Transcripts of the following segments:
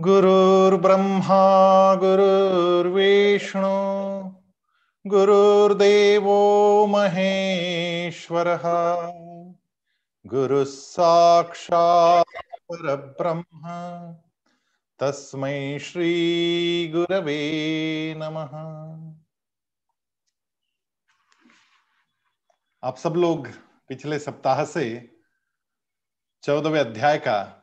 गुरुर्ब्रह्मा गुरुर्विष्णु गुरुर्देवो महेश्वरः। गुरुः साक्षात् परब्रह्म, तस्मै श्रीगुरवे नमः। आप सब लोग पिछले सप्ताह से चौदहवें अध्याय का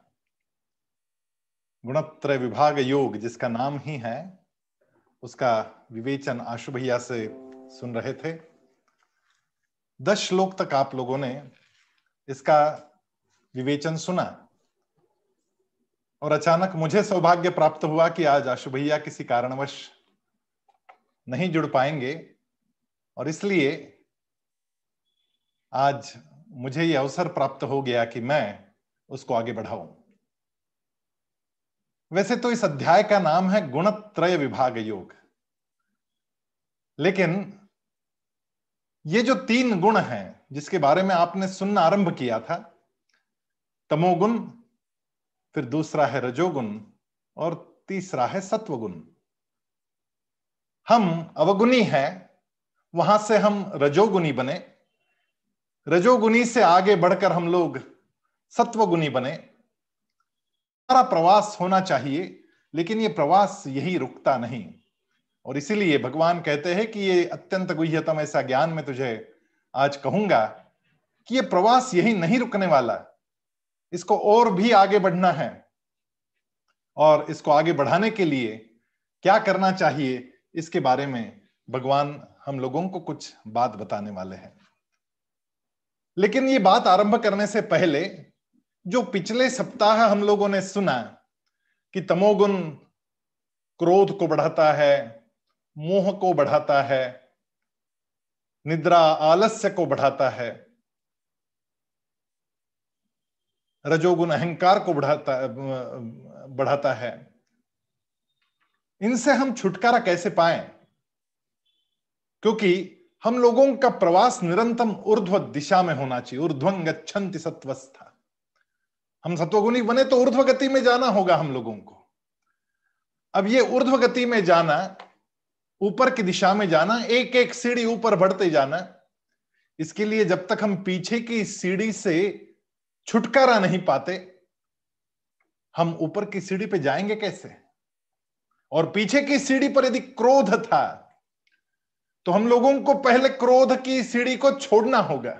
गुणत्रय विभाग योग, जिसका नाम ही है, उसका विवेचन आशु भैया से सुन रहे थे। दस श्लोक तक आप लोगों ने इसका विवेचन सुना। और अचानक मुझे सौभाग्य प्राप्त हुआ कि आज आशु भैया किसी कारणवश नहीं जुड़ पाएँगे, और इसलिए आज मुझे यह अवसर प्राप्त हो गया कि मैं उसको आगे बढ़ाऊं। वैसे तो इस अध्याय का नाम है गुणत्रय विभाग योग। लेकिन ये जो तीन गुण हैं, जिसके बारे में आपने सुनना आरंभ किया था, तमोगुण, फिर दूसरा है रजोगुण, और तीसरा है सत्वगुण। हम अवगुणी हैं, वहाँ से हम रजोगुणी बने। रजोगुणी से आगे बढ़कर हम लोग सत्वगुणी बने। हमारा प्रवास होना चाहिए, लेकिन ये प्रवास यही रुकता नहीं। और इसीलिए भगवान कहते हैं कि ये अत्यंत गुह्यतम ऐसा ज्ञान में तुझे आज कहूँगा कि ये प्रवास यही नहीं रुकने वाला। इसको और भी आगे बढ़ना है। और इसको आगे बढ़ाने के लिए क्या करना चाहिए, इसके बारे में भगवान हम लोगों को कुछ बात बताने वाले हैं। लेकिन ये बात आरंभ करने से पहले जो पिछले सप्ताह हम लोगों ने सुना कि तमोगुण क्रोध को बढ़ाता है, मोह को बढ़ाता है, निद्रा आलस्य को बढ़ाता है, रजोगुण अहंकार को बढ़ाता बढ़ाता है, इनसे हम छुटकारा कैसे पाए? क्योंकि हम लोगों का प्रवास निरंतर ऊर्ध्व दिशा में होना चाहिए ऊर्ध्वं गच्छन्ति सत्वस्था। हम सत्वगुणी बने तो ऊर्ध्व गति में जाना होगा हम लोगों को। अब ये ऊर्ध्व गति में जाना, ऊपर की दिशा में जाना एक एक सीढ़ी ऊपर बढ़ते जाना, इसके लिए जब तक हम पीछे की सीढ़ी से छुटकारा नहीं पाते, हम ऊपर की सीढ़ी पे जाएँगे कैसे? और पीछे की सीढ़ी पर यदि क्रोध था तो हम लोगों को पहले क्रोध की सीढ़ी को छोड़ना होगा।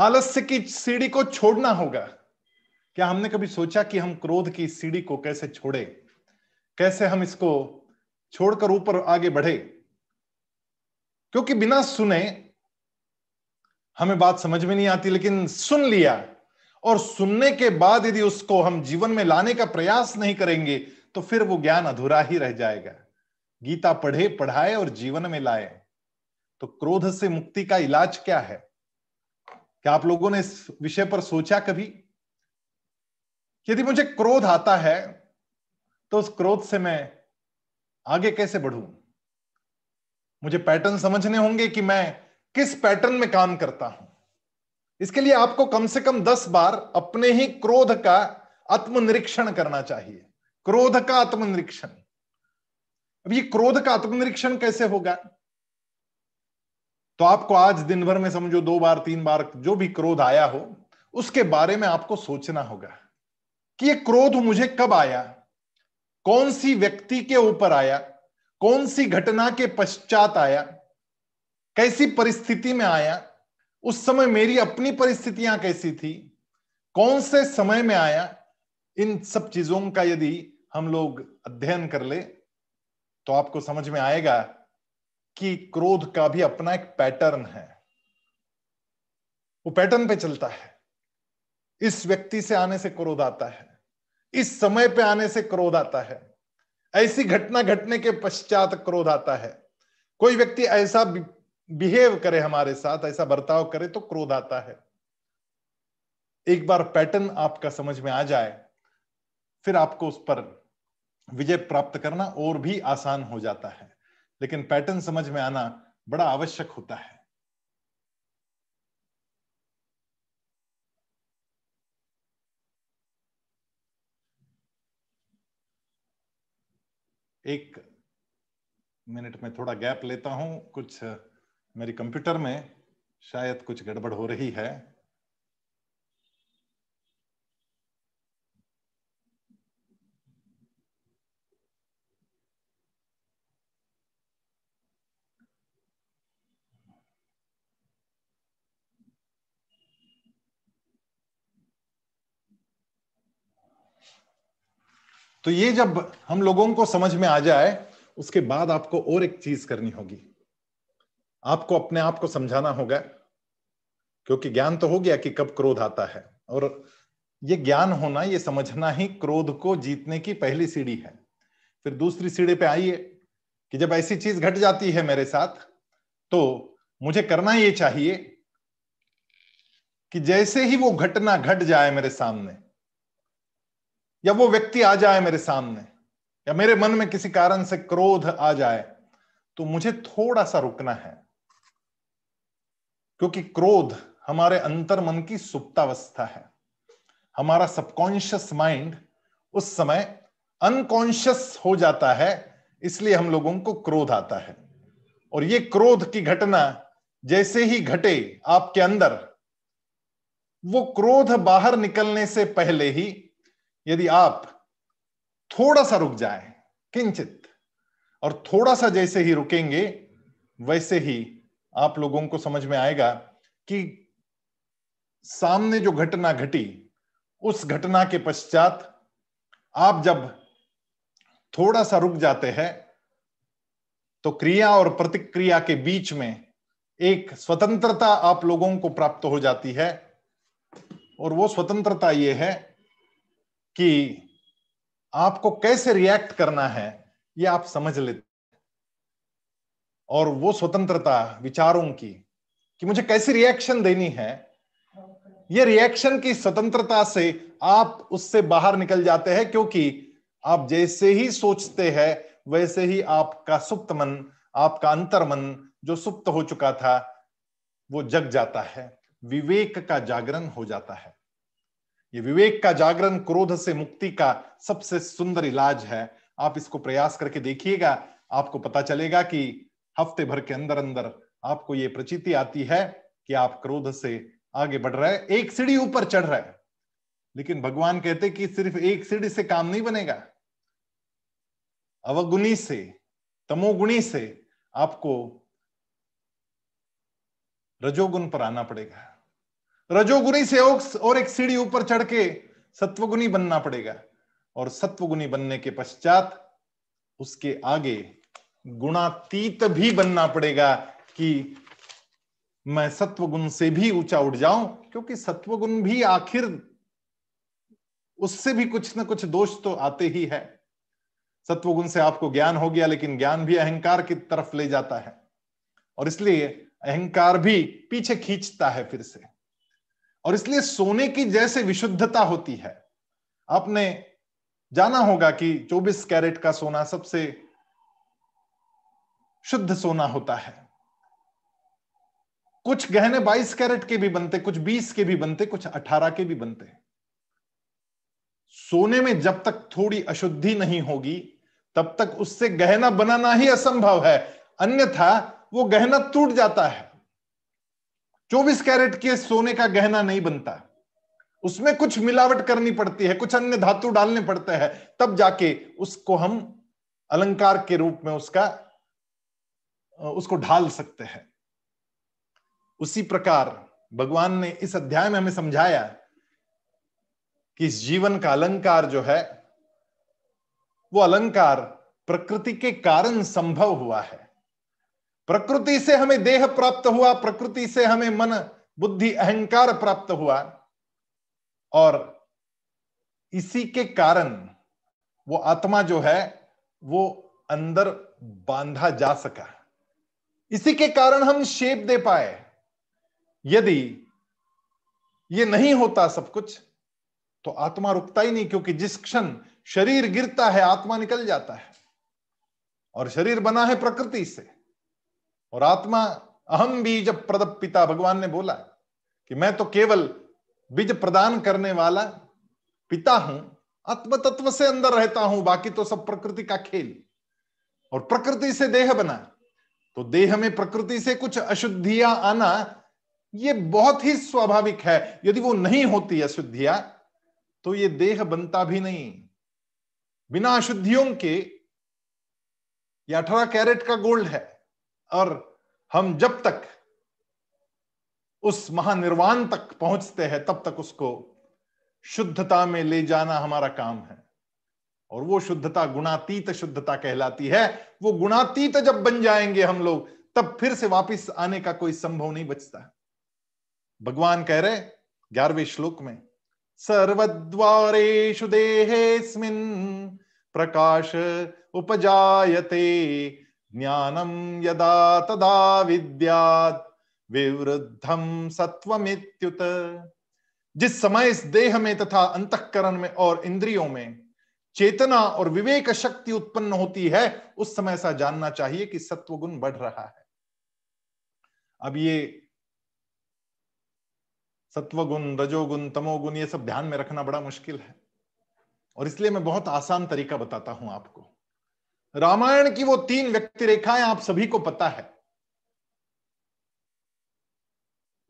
आलस्य की सीढ़ी को छोड़ना होगा। क्या हमने कभी सोचा कि हम क्रोध की सीढ़ी को कैसे छोड़े? कैसे हम इसको छोड़कर ऊपर आगे बढ़े? क्योंकि बिना सुने हमें बात समझ में नहीं आती, लेकिन सुन लिया। और सुनने के बाद यदि उसको हम जीवन में लाने का प्रयास नहीं करेंगे तो फिर वो ज्ञान अधूरा ही रह जाएगा। गीता पढ़े, पढ़ाए और जीवन में लाए। तो क्रोध से मुक्ति का इलाज क्या है? क्या आप लोगों ने इस विषय पर सोचा कभी? यदि मुझे क्रोध आता है तो उस क्रोध से मैं आगे कैसे बढ़ूं? मुझे पैटर्न समझने होंगे कि मैं किस पैटर्न में काम करता हूँ। इसके लिए आपको कम से कम दस बार अपने ही क्रोध का आत्मनिरीक्षण करना चाहिए। क्रोध का आत्मनिरीक्षण। अब ये क्रोध का आत्मनिरीक्षण कैसे होगा? तो आपको आज दिन भर में समझो दो बार, तीन बार जो भी क्रोध आया हो, उसके बारे में आपको सोचना होगा कि ये क्रोध मुझे कब आया? कौन सी व्यक्ति के ऊपर आया? कौन सी घटना के पश्चात आया? कैसी परिस्थिति में आया? उस समय मेरी अपनी परिस्थितियाँ कैसी थी? कौन से समय में आया? इन सब चीज़ों का यदि हम लोग अध्ययन कर ले तो आपको समझ में आएगा कि क्रोध का भी अपना एक पैटर्न है। वो पैटर्न पे चलता है। इस व्यक्ति से आने से क्रोध आता है। इस समय पे आने से क्रोध आता है। ऐसी घटना घटने के पश्चात क्रोध आता है। कोई व्यक्ति ऐसा बिहेव करे हमारे साथ, ऐसा बर्ताव करे तो क्रोध आता है। एक बार पैटर्न आपका समझ में आ जाए, फिर आपको उस पर विजय प्राप्त करना और भी आसान हो जाता है। लेकिन पैटर्न समझ में आना बड़ा आवश्यक होता है। एक मिनट में थोड़ा गैप लेता हूँ। कुछ मेरी कंप्यूटर में शायद कुछ गड़बड़ हो रही है। तो ये जब हम लोगों को समझ में आ जाए, उसके बाद आपको और एक चीज़ करनी होगी। आपको अपने आप को समझाना होगा, क्योंकि ज्ञान तो हो गया कि कब क्रोध आता है। और ये ज्ञान होना, ये समझना ही क्रोध को जीतने की पहली सीढ़ी है। फिर दूसरी सीढ़ी पे आइए कि जब ऐसी चीज़ घट जाती है मेरे साथ तो मुझे करना ये चाहिए कि जैसे ही वो घटना घट जाए मेरे सामने या वो व्यक्ति आ जाए मेरे सामने, या मेरे मन में किसी कारण से क्रोध आ जाए तो मुझे थोड़ा सा रुकना है। क्योंकि क्रोध हमारे अंतर मन की सुप्तावस्था है। हमारा सबकॉन्शियस माइंड उस समय अनकॉन्शियस हो जाता है, इसलिए हम लोगों को क्रोध आता है। और ये क्रोध की घटना जैसे ही घटे आपके अंदर, वो क्रोध बाहर निकलने से पहले ही यदि आप थोड़ा सा रुक जाए, किंचित, और थोड़ा सा जैसे ही रुकेंगे, वैसे ही आप लोगों को समझ में आएगा कि सामने जो घटना घटी, उस घटना के पश्चात आप जब थोड़ा सा रुक जाते हैं तो क्रिया और प्रतिक्रिया के बीच में एक स्वतंत्रता आप लोगों को प्राप्त हो जाती है, और वो स्वतंत्रता ये है कि आपको कैसे रिएक्ट करना है, ये आप समझ लेते और वो स्वतंत्रता विचारों की, कि मुझे कैसी रिएक्शन देनी है, ये रिएक्शन की स्वतंत्रता से आप उससे बाहर निकल जाते हैं, क्योंकि आप जैसे ही सोचते हैं, वैसे ही आपका सुप्त मन, आपका अंतर मन जो सुप्त हो चुका था, वो जग जाता है, विवेक का जागरण हो जाता है। ये विवेक का जागरण क्रोध से मुक्ति का सबसे सुंदर इलाज है। आप इसको प्रयास करके देखिएगा, आपको पता चलेगा कि हफ़्ते भर के अंदर अंदर आपको ये प्रचिति आती है कि आप क्रोध से आगे बढ़ रहे हैं, एक सीढ़ी ऊपर चढ़ रहे हैं। लेकिन भगवान कहते कि सिर्फ़ एक सीढ़ी से काम नहीं बनेगा। अवगुणी से, तमोगुणी से आपको रजोगुण पर आना पड़ेगा। रजोगुनी से और एक सीढ़ी ऊपर चढ़ के सत्वगुनी बनना पड़ेगा। और सत्वगुनी बनने के पश्चात उसके आगे गुणातीत भी बनना पड़ेगा कि मैं सत्वगुण से भी ऊँचा उठ जाऊँ, क्योंकि सत्वगुण भी आखिर उससे भी कुछ ना कुछ दोष तो आते ही है। सत्वगुण से आपको ज्ञान हो गया, लेकिन ज्ञान भी अहंकार की तरफ़ ले जाता है। और इसलिए अहंकार भी पीछे खींचता है फिर से। और इसलिए सोने की जैसे विशुद्धता होती है। आपने जाना होगा कि 24 कैरेट का सोना सबसे शुद्ध सोना होता है। कुछ गहने 22 कैरेट के भी बनते, कुछ 20 के भी बनते, कुछ 18 के भी बनते। सोने में जब तक थोड़ी अशुद्धि नहीं होगी, तब तक उससे गहना बनाना ही असंभव है। अन्यथा वो गहना टूट जाता है। 24 कैरेट के सोने का गहना नहीं बनता। उसमें कुछ मिलावट करनी पड़ती है, कुछ अन्य धातु डालने पड़ते हैं, तब जाके उसको हम अलंकार के रूप में उसका उसको ढाल सकते हैं। उसी प्रकार भगवान ने इस अध्याय में हमें समझाया कि इस जीवन का अलंकार जो है, वो अलंकार प्रकृति के कारण संभव हुआ है। प्रकृति से हमें देह प्राप्त हुआ, प्रकृति से हमें मन, बुद्धि, अहंकार प्राप्त हुआ। और इसी के कारण वो आत्मा जो है, वो अंदर बांधा जा सका। इसी के कारण हम शेप दे पाए। यदि ये नहीं होता सब कुछ तो आत्मा रुकता ही नहीं, क्योंकि जिस क्षण शरीर गिरता है, आत्मा निकल जाता है। और शरीर बना है प्रकृति से। और आत्मा अहम बीज प्रद पिता भगवान ने बोला कि मैं तो केवल बीज प्रदान करने वाला पिता हूँ आत्म तत्व से अंदर रहता हूँ, बाकी तो सब प्रकृति का खेल। और प्रकृति से देह बना तो देह में प्रकृति से कुछ अशुद्धियाँ आना, ये बहुत ही स्वाभाविक है। यदि वो नहीं होती अशुद्धियाँ तो ये देह बनता भी नहीं। बिना अशुद्धियों के ये अठारह कैरेट का गोल्ड है। और हम जब तक उस महानिर्वाण तक पहुँचते हैं, तब तक उसको शुद्धता में ले जाना हमारा काम है। और वो शुद्धता गुणातीत शुद्धता कहलाती है। वो गुणातीत जब बन जाएँगे हम लोग, तब फिर से वापस आने का कोई संभव नहीं बचता। भगवान कह रहे ग्यारहवें श्लोक में, सर्वद्वारेषु देहेस्मिन् प्रकाश उपजायते ज्ञानम यदा तदा विद्यात विवृद्धम सत्वमित्युत जिस समय इस देह में तथा अंतकरण में और इंद्रियों में चेतना और विवेक शक्ति उत्पन्न होती है, उस समय ऐसा जानना चाहिए कि सत्व गुण बढ़ रहा है। अब ये सत्वगुण, रजोगुण, तमोगुण, ये सब ध्यान में रखना बड़ा मुश्किल है। और इसलिए मैं बहुत आसान तरीका बताता हूँ आपको। रामायण की वो तीन व्यक्ति रेखाएँ आप सभी को पता है।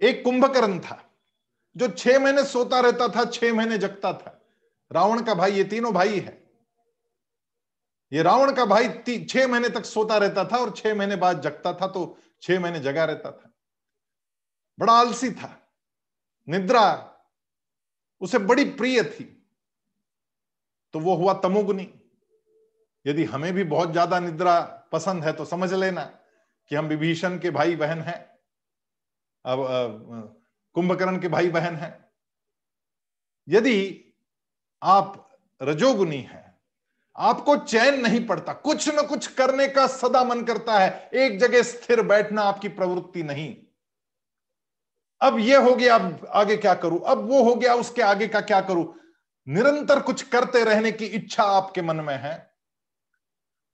एक कुंभकर्ण था, जो छह महीने सोता रहता था, छह महीने जगता था। रावण का भाई ये तीनों भाई है। ये रावण का भाई छह महीने तक सोता रहता था और छह महीने बाद जगता था तो छह महीने जगा रहता था। बड़ा आलसी था, निद्रा, उसे बड़ी प्रिय थी। तो वो हुआ तमोगुनी। यदि हमें भी बहुत ज़्यादा निद्रा पसंद है तो समझ लेना कि हम विभीषण के भाई बहन हैं। अब कुंभकर्ण के भाई बहन हैं। यदि आप रजोगुनी हैं, आपको चैन नहीं पड़ता, कुछ न कुछ करने का सदा मन करता है, एक जगह स्थिर बैठना आपकी प्रवृत्ति नहीं। अब ये हो गया, अब आगे क्या करूँ? अब वो हो गया, उसके आगे का क्या करूँ? निरंतर कुछ करते रहने की इच्छा आपके मन में है।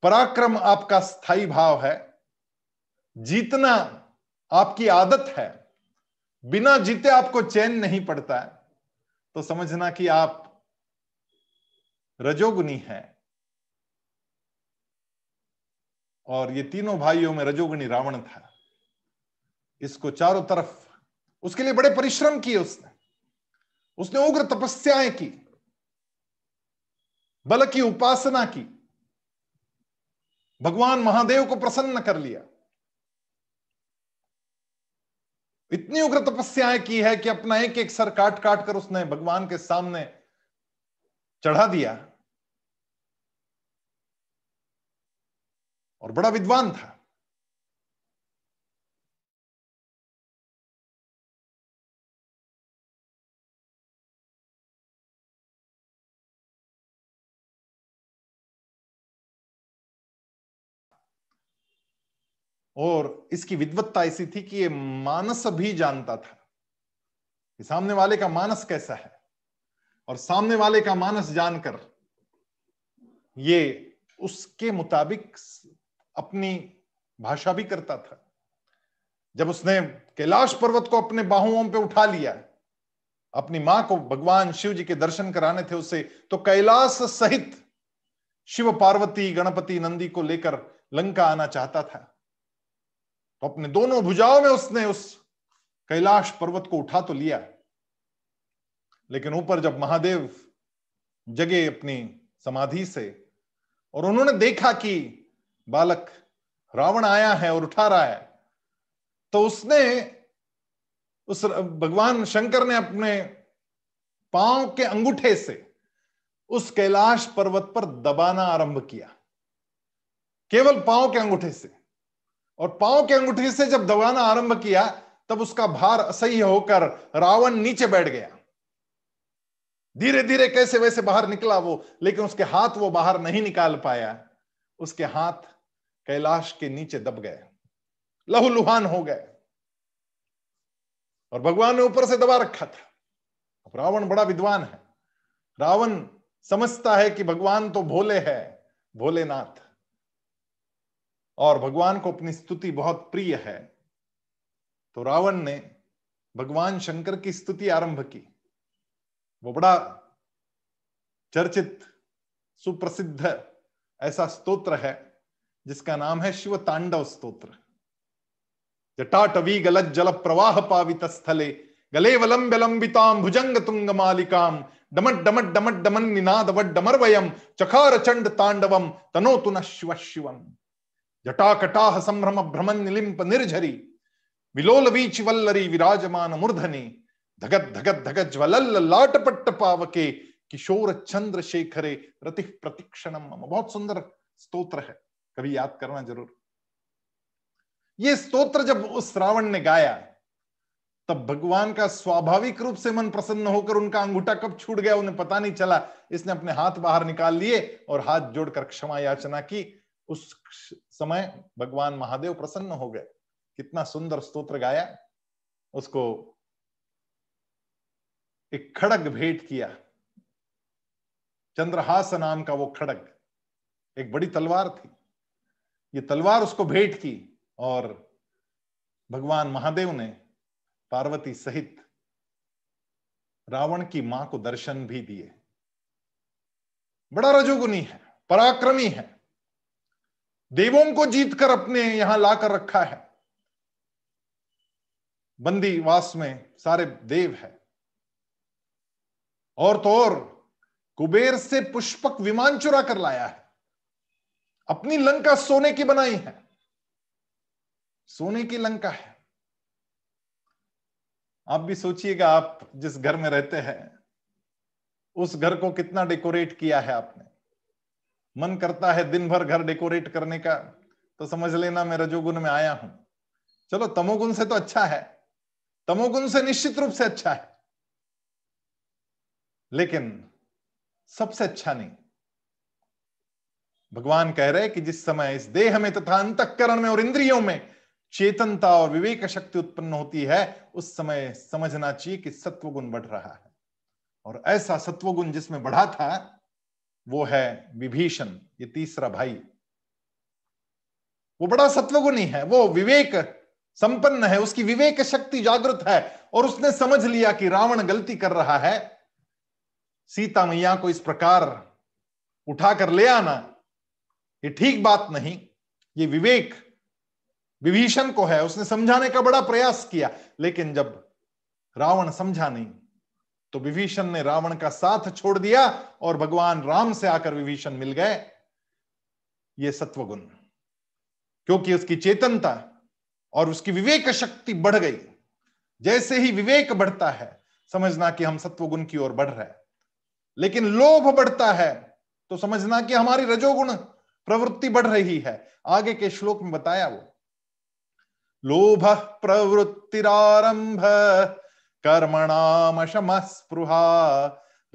पराक्रम आपका स्थायी भाव है, जीतना आपकी आदत है, बिना जीते आपको चैन नहीं पड़ता है। तो समझना कि आप रजोगुनी है। और ये तीनों भाइयों में रजोगुनी रावण था। इसको चारों तरफ़, उसके लिए बड़े परिश्रम किए उसने। उसने उग्र तपस्याएँ की, बल की उपासना की। भगवान महादेव को प्रसन्न कर लिया। इतनी उग्र तपस्याएँ की है कि अपना एक एक सर काट काट कर उसने भगवान के सामने चढ़ा दिया। और बड़ा विद्वान था। और इसकी विद्वत्ता ऐसी थी कि ये मानस भी जानता था कि सामने वाले का मानस कैसा है और सामने वाले का मानस जानकर ये उसके मुताबिक अपनी भाषा भी करता था। जब उसने कैलाश पर्वत को अपने बाहुओं पे उठा लिया, अपनी माँ को भगवान शिव जी के दर्शन कराने थे उसे तो कैलाश सहित शिव पार्वती, गणपति, नंदी को लेकर लंका आना चाहता था। तो अपने दोनों भुजाओं में उसने उस कैलाश पर्वत को उठा तो लिया। लेकिन ऊपर जब महादेव जगे अपनी समाधि से और उन्होंने देखा कि बालक रावण आया है और उठा रहा है तो उसने उस भगवान शंकर ने अपने पाँव के अंगूठे से उस कैलाश पर्वत पर दबाना आरंभ किया, केवल पाँव के अंगूठे से। और पाँव के अंगूठे से जब दबाना आरंभ किया, तब उसका भार असह्य होकर रावण नीचे बैठ गया। धीरे धीरे कैसे वैसे बाहर निकला वो, लेकिन उसके हाथ वो बाहर नहीं निकाल पाया। उसके हाथ कैलाश के नीचे दब गए। लहूलुहान हो गए। और भगवान ने ऊपर से दबा रखा था। अब रावण बड़ा विद्वान है। रावण समझता है कि भगवान तो भोले है, भोलेनाथ। और भगवान को अपनी स्तुति बहुत प्रिय है। तो रावण ने भगवान शंकर की स्तुति आरंभ की। वो बड़ा चर्चित, सुप्रसिद्ध ऐसा स्तोत्र है, जिसका नाम है शिव तांडव स्त्रोत्र जटाटवी गलत जल प्रवाह पावित स्थले गले वलंब लंबिताम भुजंग तुंग मालिकाम डमट डमट डमट डमन निनाद वट डमर वयम चखार चंड तांडवम तनो तुन शिव शिवम जटाकटाह संभ्रम भ्रमन निलिंप निर्झरी, विलोल वीच वल्लरी विराजमान मूर्धनि, धगत धगत धगत ज्वलल लाटपट्ट पावके, किशोर चंद्र शेखरे रति प्रतिक्षणम बहुत सुंदर स्तोत्र है, कभी याद करना ज़रूर। ये स्तोत्र जब उस रावण ने गाया, तब भगवान का स्वाभाविक रूप से मन प्रसन्न होकर उनका अंगूठा कब छूट गया उन्हें पता नहीं चला। इसने अपने हाथ बाहर निकाल लिए और हाथ जोड़कर क्षमा याचना की। उस समय भगवान महादेव प्रसन्न हो गए। कितना सुंदर स्तोत्र गाया। उसको एक खड़ग भेंट किया। चंद्रहास नाम का वो खड़ग, एक बड़ी तलवार थी। ये तलवार उसको भेंट की और भगवान महादेव ने पार्वती सहित रावण की माँ को दर्शन भी दिए। बड़ा रजोगुनी है, पराक्रमी है। देवों को जीतकर अपने यहाँ लाकर रखा है। बंदी वास में सारे देव है। और तो और, कुबेर से पुष्पक विमान चुरा कर लाया है। अपनी लंका सोने की बनाई है। सोने की लंका है। आप भी सोचिएगा, आप जिस घर में रहते हैं, उस घर को कितना डेकोरेट किया है आपने। मन करता है दिन भर घर डेकोरेट करने का तो समझ लेना मैं रजोगुण में आया हूँ। चलो, तमोगुण से तो अच्छा है। तमोगुण से निश्चित रूप से अच्छा है। लेकिन सबसे अच्छा नहीं। भगवान कह रहे कि जिस समय इस देह में तथा अंतकरण में और इंद्रियों में चेतनता और विवेक शक्ति उत्पन्न होती है, उस समय समझना चाहिए कि सत्वगुण बढ़ रहा है। और ऐसा सत्वगुण जिसमें बढ़ा था वो है विभीषण, ये तीसरा भाई। वो बड़ा सत्वगुणी है, वो विवेक संपन्न है, उसकी विवेक शक्ति जागृत है, और उसने समझ लिया कि रावण गलती कर रहा है। सीता मैया को इस प्रकार उठाकर ले आना, ये ठीक बात नहीं। ये विवेक विभीषण को है, उसने समझाने का बड़ा प्रयास किया, लेकिन जब रावण समझा नहीं तो विभीषण ने रावण का साथ छोड़ दिया और भगवान राम से आकर विभीषण मिल गए। ये सत्वगुण, क्योंकि उसकी चेतनता और उसकी विवेक शक्ति बढ़ गई। जैसे ही विवेक बढ़ता है, समझना कि हम सत्वगुण की ओर बढ़ रहे लेकिन लोभ बढ़ता है तो समझना कि हमारी रजोगुण प्रवृत्ति बढ़ रही है। आगे के श्लोक में बताया वो, लोभ प्रवृत्तिरारंभ कर्मणामशम स्पृहा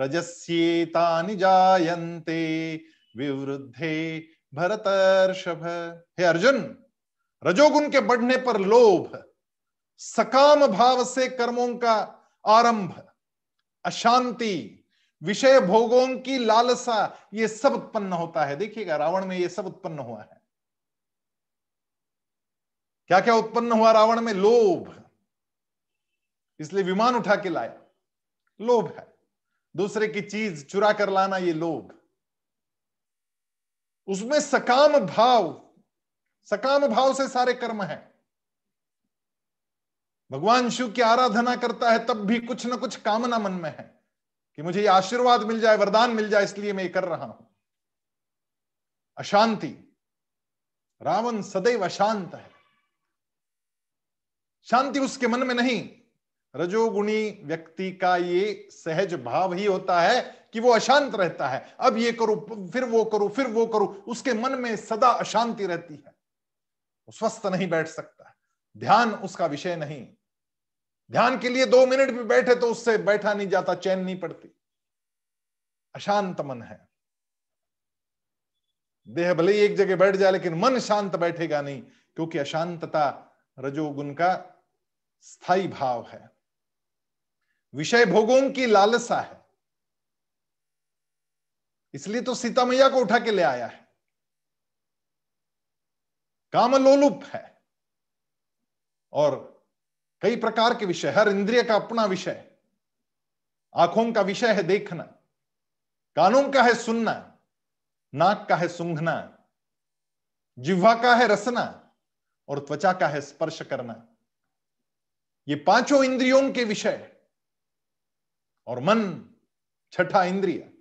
रजस्येतानि जायन्ते, विवृद्धे भरतर्षभ। हे अर्जुन, रजोगुण के बढ़ने पर लोभ, सकाम भाव से कर्मों का आरंभ, अशांति, विषय भोगों की लालसा, ये सब उत्पन्न होता है। देखिएगा, रावण में ये सब उत्पन्न हुआ है। क्या क्या उत्पन्न हुआ रावण में? लोभ। इसलिए विमान उठा के लाया लोभ है। दूसरे की चीज़ चुरा कर लाना ये लोभ। उसमें सकाम भाव सकाम भाव से सारे कर्म है। भगवान शिव की आराधना करता है तब भी कुछ ना कुछ कामना मन में है कि मुझे ये आशीर्वाद मिल जाए, वरदान मिल जाए, इसलिए मैं ये कर रहा हूँ। अशांति। रावण सदैव अशांत है। शांति उसके मन में नहीं रजोगुणी व्यक्ति का ये सहज भाव ही होता है कि वो अशांत रहता है। अब ये करो, फिर वो करो, फिर वो करो, उसके मन में सदा अशांति रहती है। वो स्वस्थ नहीं बैठ सकता। ध्यान उसका विषय नहीं। ध्यान के लिए दो मिनट भी बैठे तो उससे बैठा नहीं जाता, चैन नहीं पड़ती। अशांत मन है। देह भले ही एक जगह बैठ जाए, लेकिन मन शांत बैठेगा नहीं, क्योंकि अशांतता रजोगुण का स्थायी भाव है। विषय भोगों की लालसा है। इसलिए तो सीता मैया को उठा के ले आया है। कामलोलुप है। और कई प्रकार के विषय, हर इंद्रिय का अपना विषय। आँखों का विषय है देखना। कानों का है सुनना। नाक का है सूंघना। जिह्वा का है रसना। और त्वचा का है स्पर्श करना। ये पाँचों इंद्रियों के विषय। और मन छठा इंद्रिय।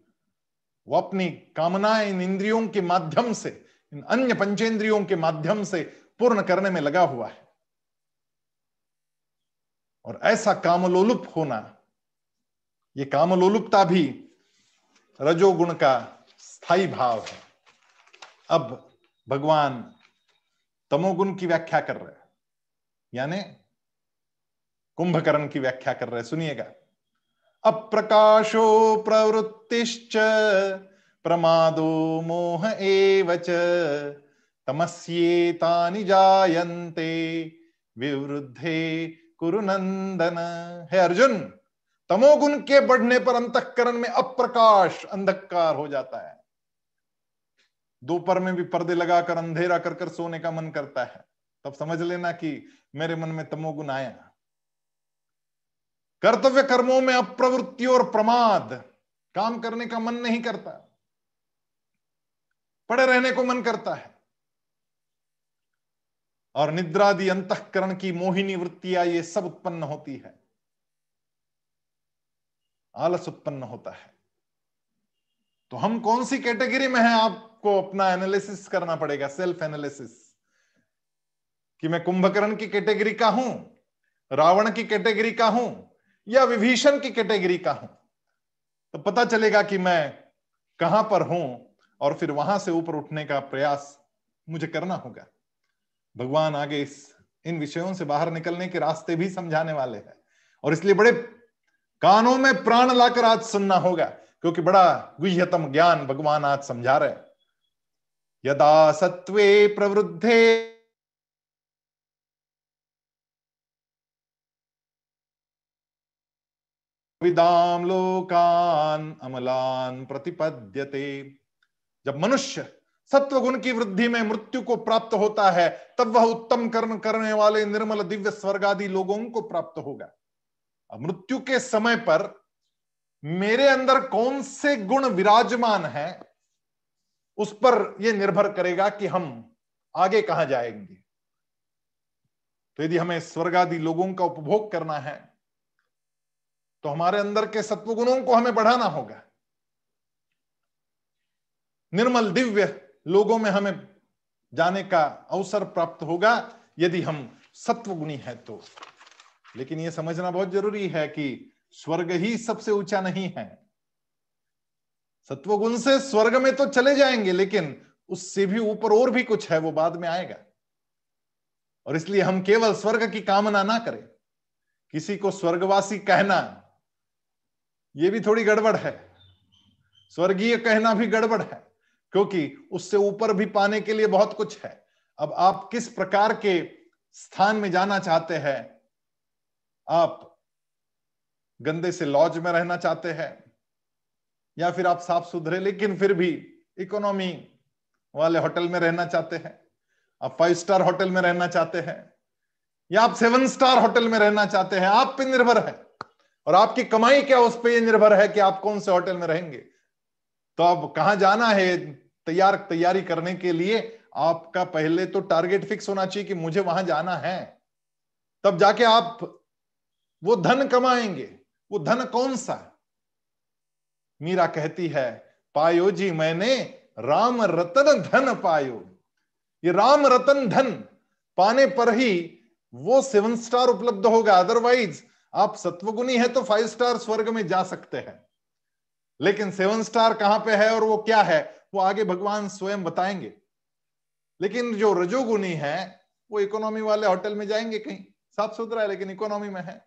वो अपनी कामनाएँ इन इंद्रियों के माध्यम से, इन अन्य पंचेंद्रियों के माध्यम से पूर्ण करने में लगा हुआ है। और ऐसा कामलोलुप होना, ये कामलोलुपता भी रजोगुण का स्थायी भाव है। अब भगवान तमोगुण की व्याख्या कर रहे हैं। यानी कुंभकर्ण की व्याख्या कर रहे हैं। सुनिएगा। अप्रकाशो प्रवृत्तिश्च, प्रमादो मोह एवच तमस्येतानि जायन्ते, विवृद्धे कुरुनंदन है अर्जुन, तमोगुण के बढ़ने पर अंतकरण में अप्रकाश अंधकार हो जाता है। दोपहर में भी पर्दे लगाकर, अंधेरा कर कर सोने का मन करता है। तब समझ लेना कि मेरे मन में तमोगुण आया। कर्तव्य कर्मों में अप्रवृत्ति और प्रमाद। काम करने का मन नहीं करता। पड़े रहने को मन करता है। और निद्रादि अंतकरण की मोहिनी वृत्तियाँ ये सब उत्पन्न होती है। आलस उत्पन्न होता है। तो हम कौन सी कैटेगरी में है? आपको अपना एनालिसिस करना पड़ेगा सेल्फ एनालिसिस कि मैं कुंभकर्ण की कैटेगरी का हूँ, रावण की कैटेगरी का हूँ या विभीषण की कैटेगरी का हूँ तो पता चलेगा कि मैं कहाँ पर हूँ और फिर वहाँ से ऊपर उठने का प्रयास मुझे करना होगा। भगवान आगे इस, इन विषयों से बाहर निकलने के रास्ते भी समझाने वाले हैं और इसलिए बड़े कानों में प्राण लाकर आज सुनना होगा, क्योंकि बड़ा गुह्यतम ज्ञान भगवान आज समझा रहे यदा सत्वे प्रवृद्धे विदाम लोकान अमलान प्रतिपद्यते। जब मनुष्य सत्व गुण की वृद्धि में मृत्यु को प्राप्त होता है, तब वह उत्तम कर्म करने वाले निर्मल दिव्य स्वर्ग आदि लोगों को प्राप्त होगा। मृत्यु के समय पर मेरे अंदर कौन से गुण विराजमान है, उस पर यह निर्भर करेगा कि हम आगे कहाँ जाएँगे। तो यदि हमें स्वर्ग आदि लोगों का उपभोग करना है तो हमारे अंदर के सत्वगुणों को हमें बढ़ाना होगा। निर्मल दिव्य लोगों में हमें जाने का अवसर प्राप्त होगा यदि हम सत्वगुणी है तो। लेकिन यह समझना बहुत ज़रूरी है कि स्वर्ग ही सबसे ऊँचा नहीं है। सत्वगुण से स्वर्ग में तो चले जाएँगे, लेकिन उससे भी ऊपर और भी कुछ है, वो बाद में आएगा। और इसलिए हम केवल स्वर्ग की कामना ना करें। किसी को स्वर्गवासी कहना यह भी थोड़ी गड़बड़ है। स्वर्गीय कहना भी गड़बड़ है, क्योंकि उससे ऊपर भी पाने के लिए बहुत कुछ है। अब आप किस प्रकार के स्थान में जाना चाहते हैं? आप गंदे से लॉज में रहना चाहते हैं, या फिर आप साफ़ सुथरे, लेकिन फिर भी इकोनॉमी वाले होटल में रहना चाहते हैं, आप फाइव स्टार होटल में रहना चाहते हैं, या आप सेवन स्टार होटल में रहना चाहते हैं, आप पे निर्भर है। और आपकी कमाई क्या उस पर निर्भर है कि आप कौन से होटल में रहेंगे? तो अब कहा जाना है तैयार, तैयारी करने के लिए? आपका पहले तो टारगेट फिक्स होना चाहिए कि मुझे वहाँ जाना है। तब जाके आप वो धन कमाएँगे। वो धन कौन सा? मीरा कहती है, पायो जी, मैंने राम रतन धन पायो। ये राम रतन धन पाने पर ही वो सेवन स्टार उपलब्ध होगा। अदरवाइज़ आप सत्वगुणी है तो फाइव स्टार स्वर्ग में जा सकते हैं। लेकिन सेवन स्टार कहाँ पे है और वो क्या है, वो आगे भगवान स्वयं बताएँगे। लेकिन जो रजोगुनी है, वो इकोनॉमी वाले होटल में जाएँगे कहीं। साफ़ सुथरा है, लेकिन इकोनॉमी में है।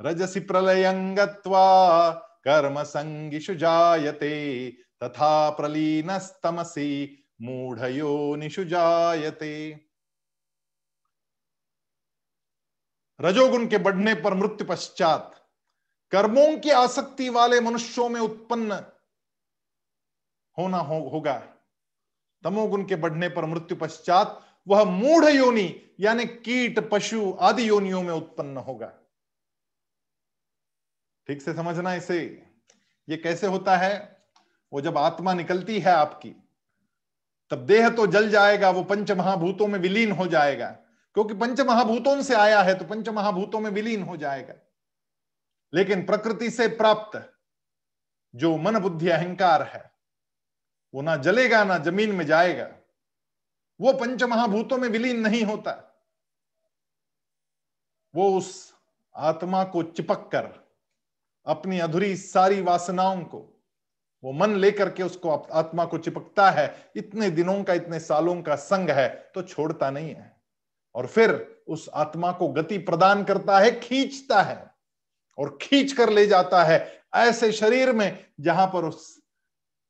रजसी प्रलयंगत्वा कर्म संगिशु जायते, तथा प्रलीनस्तमसी मूढ़यो निशु जायते। रजोगुण के बढ़ने पर मृत्यु पश्चात कर्मों की आसक्ति वाले मनुष्यों में उत्पन्न होना हो, होगा। तमोगुण के बढ़ने पर मृत्यु पश्चात वह मूढ़ योनि यानी कीट पशु आदि योनियों में उत्पन्न होगा। ठीक से समझना इसे? ये कैसे होता है? वो जब आत्मा निकलती है आपकी तब देह तो जल जाएगा वो पंच महाभूतों में विलीन हो जाएगा। क्योंकि पंच महाभूतों से आया है तो पंच महाभूतों में विलीन हो जाएगा। लेकिन प्रकृति से प्राप्त जो मन बुद्धि अहंकार है, वो ना जलेगा, ना ज़मीन में जाएगा। वो पंच महाभूतों में विलीन नहीं होता। वो उस आत्मा को चिपक कर, अपनी अधूरी सारी वासनाओं को, वो मन लेकर के उसको आत्मा को चिपकता है। इतने दिनों का, इतने सालों का संग है तो छोड़ता नहीं है। और फिर उस आत्मा को गति प्रदान करता है, खींचता है और खींच कर ले जाता है ऐसे शरीर में जहाँ पर उस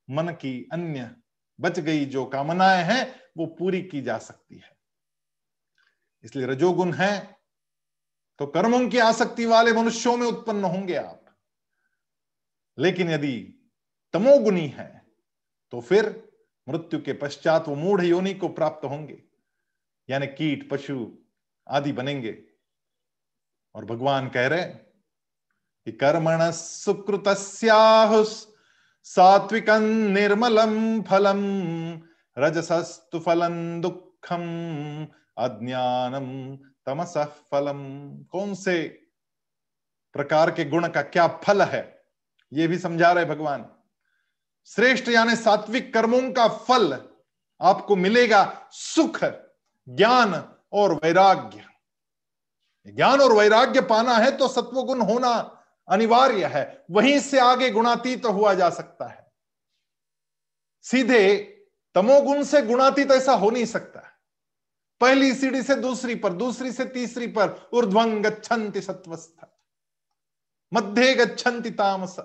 मन की अन्य बच गई जो कामनाएँ हैं, वो पूरी की जा सकती है। इसलिए रजोगुण है तो कर्मों की आसक्ति वाले मनुष्यों में उत्पन्न होंगे आप। लेकिन यदि तमोगुनी है तो फिर मृत्यु के पश्चात वो मूढ़ योनि को प्राप्त होंगे। यानी कीट, पशु आदि बनेंगे। और भगवान कह रहे कि कर्मण सुकृत सात्विक निर्मलम फलम रजसस्तु फलम दुखम अज्ञानम तमस फलम कौन से प्रकार के गुण का क्या फल है? ये भी समझा रहे भगवान। श्रेष्ठ यानी सात्विक कर्मों का फल आपको मिलेगा, सुख ज्ञान और वैराग्य। ज्ञान और वैराग्य पाना है तो सत्वगुण होना अनिवार्य है। वहीं से आगे गुणातीत तो हुआ जा सकता है। सीधे तमोगुण से गुणातीत तो ऐसा हो नहीं सकता। पहली सीढ़ी से दूसरी पर, दूसरी से तीसरी पर ऊर्ध्वं गच्छन्ति सत्वस्थ। मध्य गच्छन्ति तामस।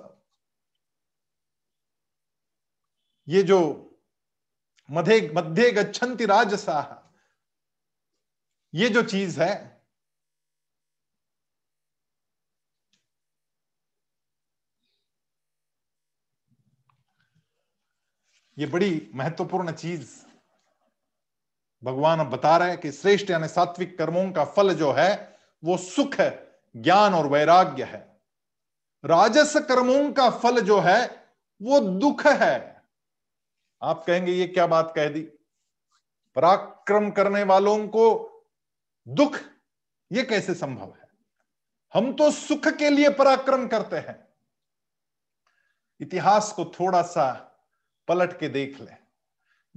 ये जो मध्य मध्य गच्छन्ति राजसा ये जो चीज़ है, ये बड़ी महत्वपूर्ण चीज़ भगवान अब बता रहे हैं कि श्रेष्ठ यानी सात्विक कर्मों का फल जो है, वो सुख है, ज्ञान और वैराग्य है। राजस कर्मों का फल जो है, वो दुख है। आप कहेंगे, ये क्या बात कह दी? पराक्रम करने वालों को दुख, ये कैसे संभव है? हम तो सुख के लिए पराक्रम करते हैं। इतिहास को थोड़ा सा पलट के देख ले।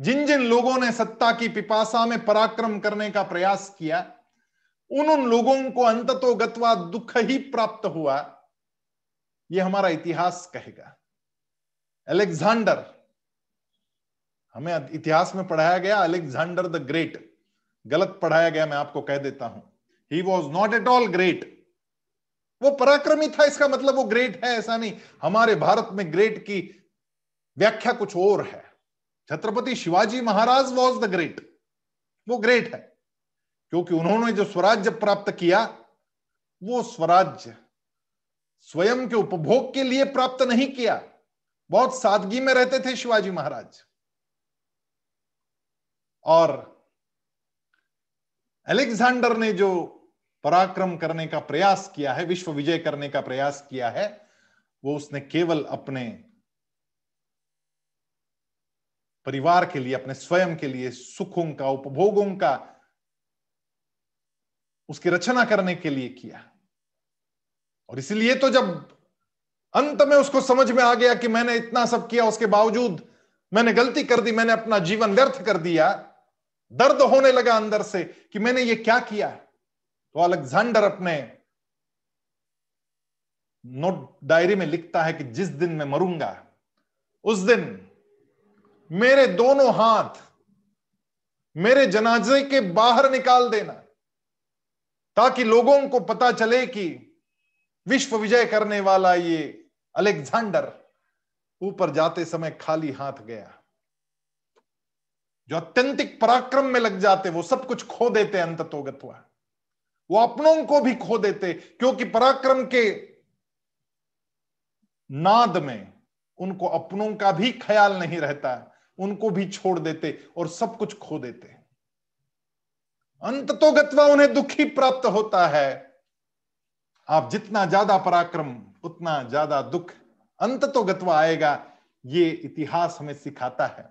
जिन जिन लोगों ने सत्ता की पिपासा में पराक्रम करने का प्रयास किया, उन उन लोगों को अंततो गत्वा दुख ही प्राप्त हुआ। यह हमारा इतिहास कहेगा। अलेक्जेंडर, हमें इतिहास में पढ़ाया गया अलेक्जेंडर द ग्रेट। गलत पढ़ाया गया मैं आपको कह देता हूँ। He was not at all great वो पराक्रमी था, इसका मतलब वो ग्रेट है, ऐसा नहीं। हमारे भारत में ग्रेट की व्याख्या कुछ और है। Chhatrapati Shivaji Maharaj was the great वो ग्रेट है। क्योंकि उन्होंने जो स्वराज्य प्राप्त किया, वो स्वराज्य स्वयं के उपभोग के लिए प्राप्त नहीं किया। बहुत सादगी में रहते थे शिवाजी महाराज। और अलेक्जेंडर ने जो पराक्रम करने का प्रयास किया है, विश्व विजय करने का प्रयास किया है, वो उसने केवल अपने परिवार के लिए, अपने स्वयं के लिए सुखों का, उपभोगों का, उसकी रचना करने के लिए किया। और इसलिए तो जब अंत में उसको समझ में आ गया कि मैंने इतना सब किया, उसके बावजूद मैंने गलती कर दी, मैंने अपना जीवन व्यर्थ कर दिया दर्द होने लगा अंदर से कि मैंने ये क्या किया तो अलेक्जेंडर अपने नोट डायरी में लिखता है कि जिस दिन मैं मरूँगा, उस दिन मेरे दोनों हाथ मेरे जनाजे के बाहर निकाल देना, ताकि लोगों को पता चले कि विश्व विजय करने वाला ये अलेक्जेंडर ऊपर जाते समय खाली हाथ गया। जो अत्यंतिक पराक्रम में लग जाते, वो सब कुछ खो देते अंततोगत हुआ वो अपनों को भी खो देते, क्योंकि पराक्रम के नाद में उनको अपनों का भी ख्याल नहीं रहता, उनको भी छोड़ देते और सब कुछ खो देते अंत तो गत्वा उन्हें दुखी प्राप्त होता है। आप जितना ज़्यादा पराक्रम, उतना ज़्यादा दुख अंत तो गत्वा आएगा, ये इतिहास हमें सिखाता है।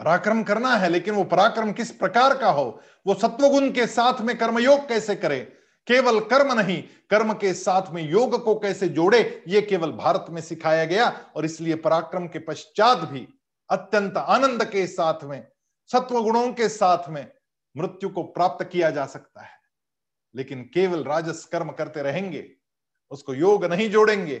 पराक्रम करना है, लेकिन वो पराक्रम किस प्रकार का हो? वो सत्वगुण के साथ में कर्मयोग कैसे करे? केवल कर्म नहीं, कर्म के साथ में योग को कैसे जोड़े? ये केवल भारत में सिखाया गया, और इसलिए पराक्रम के पश्चात भी, अत्यंत आनंद के साथ में सत्व गुणों के साथ में मृत्यु को प्राप्त किया जा सकता है। लेकिन केवल राजस कर्म करते रहेंगे, उसको योग नहीं जोड़ेंगे।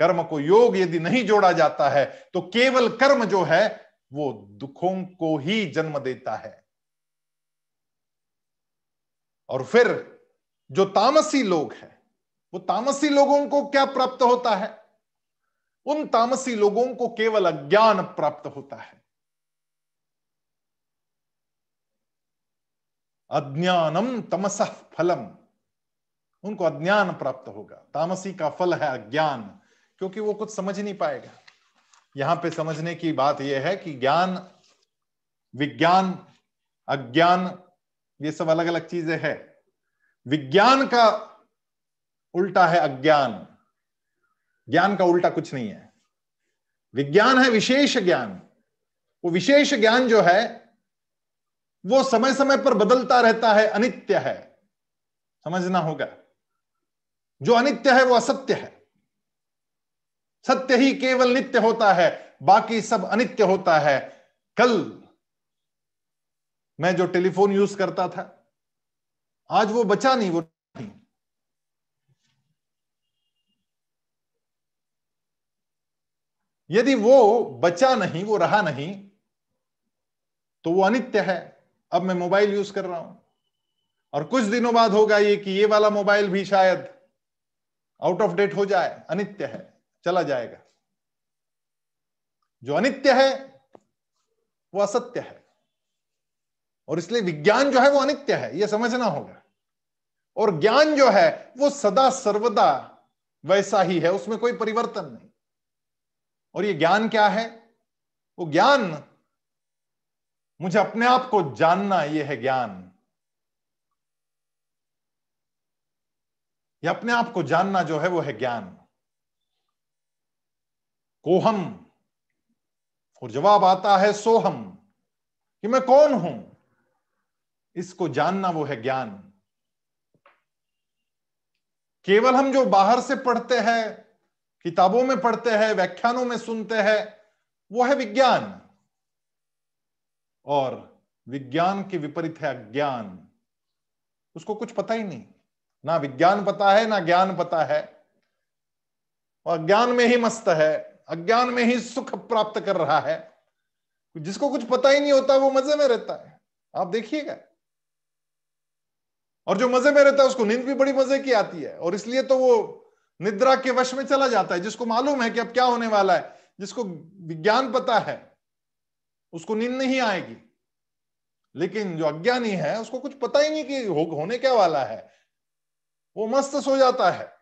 कर्म को योग यदि नहीं जोड़ा जाता है तो केवल कर्म जो है वो दुखों को ही जन्म देता है। और फिर जो तामसी लोग हैं, वो तामसी लोगों को क्या प्राप्त होता है? उन तामसी लोगों को केवल अज्ञान प्राप्त होता है। अज्ञानम तमस फलम। उनको अज्ञान प्राप्त होगा। तामसी का फल है अज्ञान, क्योंकि वो कुछ समझ नहीं पाएगा। यहाँ पे समझने की बात यह है कि ज्ञान, विज्ञान, अज्ञान, ये सब अलग अलग चीज़ें हैं। विज्ञान का उल्टा है अज्ञान। ज्ञान का उल्टा कुछ नहीं है। विज्ञान है विशेष ज्ञान। वो विशेष ज्ञान जो है, वो समय समय पर बदलता रहता है, अनित्य है। समझना होगा। जो अनित्य है, वो असत्य है। सत्य ही केवल नित्य होता है, बाकी सब अनित्य होता है। कल मैं जो टेलीफोन यूज़ करता था, आज वो बचा नहीं, वो नहीं। यदि वो बचा नहीं, वो रहा नहीं तो वो अनित्य है। अब मैं मोबाइल यूज़ कर रहा हूँ। और कुछ दिनों बाद होगा ये कि ये वाला मोबाइल भी शायद आउट ऑफ़ डेट हो जाए, अनित्य है। चला जाएगा। जो अनित्य है, वो असत्य है। और इसलिए विज्ञान जो है, वो अनित्य है यह समझना होगा। और ज्ञान जो है, वो सदा सर्वदा वैसा ही है, उसमें कोई परिवर्तन नहीं। और ये ज्ञान क्या है? वो ज्ञान, मुझे अपने आप को जानना यह है ज्ञान। ये अपने आप को जानना जो है, वो है ज्ञान। कोहम। और जवाब आता है सोहम, कि मैं कौन हूँ? इसको जानना वो है ज्ञान। केवल हम जो बाहर से पढ़ते हैं, किताबों में पढ़ते हैं, व्याख्यानों में सुनते हैं, वो है विज्ञान। और विज्ञान के विपरीत है अज्ञान। उसको कुछ पता ही नहीं। ना विज्ञान पता है, ना ज्ञान पता है। और अज्ञान में ही मस्त है। अज्ञान में ही सुख प्राप्त कर रहा है। जिसको कुछ पता ही नहीं होता, वो मज़े में रहता है। आप देखिएगा। और जो मज़े में रहता है, उसको नींद भी बड़ी मज़े की आती है। और इसलिए तो वो निद्रा के वश में चला जाता है। जिसको मालूम है कि अब क्या होने वाला है, जिसको विज्ञान पता है, उसको नींद नहीं आएगी। लेकिन जो अज्ञानी है, उसको कुछ पता ही नहीं कि होने क्या वाला है। वो मस्त सो जाता है।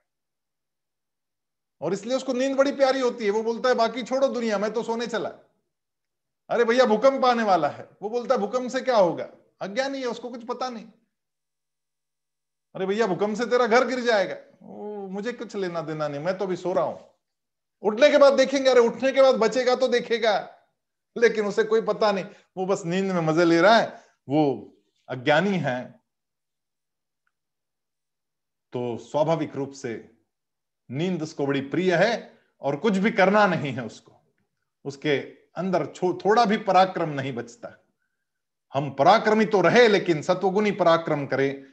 और इसलिए उसको नींद बड़ी प्यारी होती है। वो बोलता है बाकी छोड़ो दुनिया में तो सोने चला। अरे भैया भूकंप आने वाला है। वो बोलता है भूकंप से क्या होगा? अज्ञानी है उसको कुछ पता नहीं। अरे भैया भूकंप से तेरा घर गिर जाएगा। ओ, मुझे कुछ लेना देना नहीं मैं तो अभी सो रहा हूँ। उठने के बाद देखेंगे अरे उठने के बाद बचेगा तो देखेगा। लेकिन उसे कोई पता नहीं। वो बस नींद में मज़े ले रहा है। वो अज्ञानी है। तो स्वाभाविक रूप से नींद उसको बड़ी प्रिय है और कुछ भी करना नहीं है उसको। उसके अंदर थोड़ा भी पराक्रम नहीं बचता। हम पराक्रमी तो रहे, लेकिन सत्वगुणी पराक्रम करें।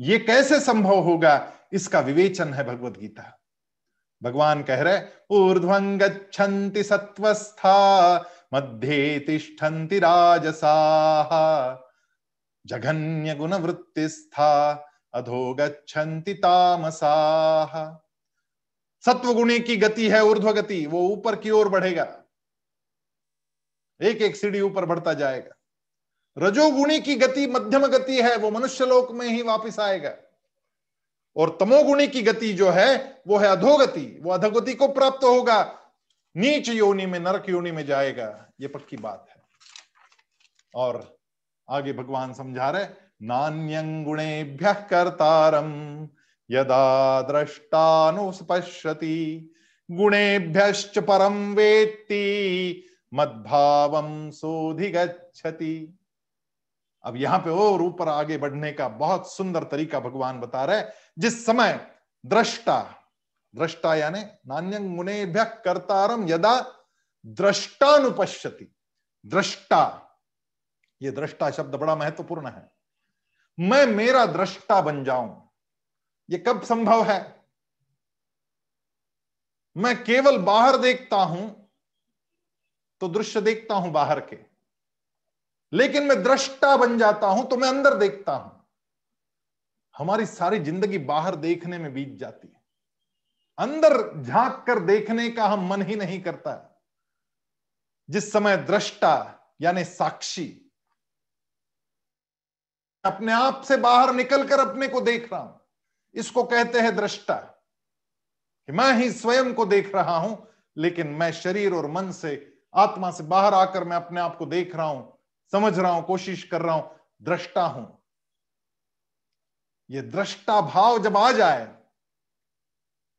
ये कैसे संभव होगा? इसका विवेचन है भगवत गीता भगवान कह रहे ऊर्ध्वं गच्छन्ति सत्वस्था, मध्ये तिष्ठन्ति राजसाः जघन्य वृत्तिस्था अधो गच्छन्ति सत्वगुणी की गति है ऊर्ध्व गति वो ऊपर की ओर बढ़ेगा। एक एक सीढ़ी ऊपर बढ़ता जाएगा। रजोगुणी की गति मध्यम गति है, वो मनुष्य लोक में ही वापस आएगा। और तमोगुणी की गति जो है, वो है अधोगति, वो अधोगति को प्राप्त होगा। नीच योनि में, नरक योनि में जाएगा, ये पक्की बात है। और आगे भगवान समझा रहे नान्यंगुणेभ्य कर्तारम। यदा दृष्टानुस्पश्यति गुणेभ्य परम वेत्ति मदभावम सोधिगछति अब यहाँ पे और ऊपर आगे बढ़ने का बहुत सुंदर तरीका भगवान बता रहे जिस समय दृष्टा दृष्टा यानी नान्य मुनेभ्य कर्तारम यदा दृष्टानुपश्यति दृष्टा ये दृष्टा शब्द बड़ा महत्वपूर्ण है। मैं मेरा दृष्टा बन जाऊँ ये कब संभव है? मैं केवल बाहर देखता हूँ तो दृश्य देखता हूँ बाहर के। लेकिन मैं दृष्टा बन जाता हूँ तो मैं अंदर देखता हूँ। हमारी सारी ज़िंदगी बाहर देखने में बीत जाती है। अंदर झाँक कर देखने का हम मन ही नहीं करता जिस समय दृष्टा, यानी साक्षी, अपने आप से बाहर निकलकर अपने को देख रहा हूँ इसको कहते हैं दृष्टा। कि मैं ही स्वयं को देख रहा हूँ, लेकिन मैं शरीर और मन से, आत्मा से बाहर आकर मैं अपने आप को देख रहा हूँ, समझ रहा हूँ, कोशिश कर रहा हूँ, दृष्टा हूँ। ये दृष्टा भाव जब आ जाए,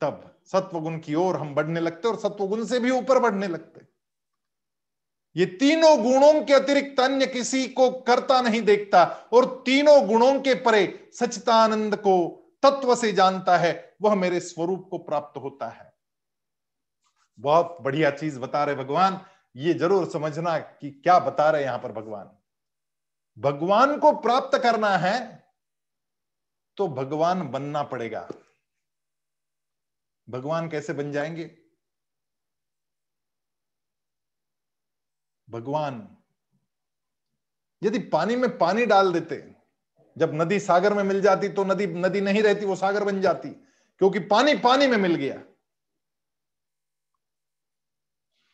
तब सत्वगुण की ओर हम बढ़ने लगते और सत्वगुण से भी ऊपर बढ़ने लगते। ये तीनों गुणों के अतिरिक्त अन्य किसी को करता नहीं देखता, और तीनों गुणों के परे सचितानंद को तत्व से जानता है, वह मेरे स्वरूप को प्राप्त होता है। बहुत बढ़िया चीज़ बता रहे भगवान। ये ज़रूर समझना कि क्या बता रहे यहाँ पर भगवान। भगवान को प्राप्त करना है तो भगवान बनना पड़ेगा। भगवान कैसे बन जाएँगे? भगवान, यदि पानी में पानी डाल देते जब नदी सागर में मिल जाती तो नदी नदी नहीं रहती, वो सागर बन जाती, क्योंकि पानी पानी में मिल गया।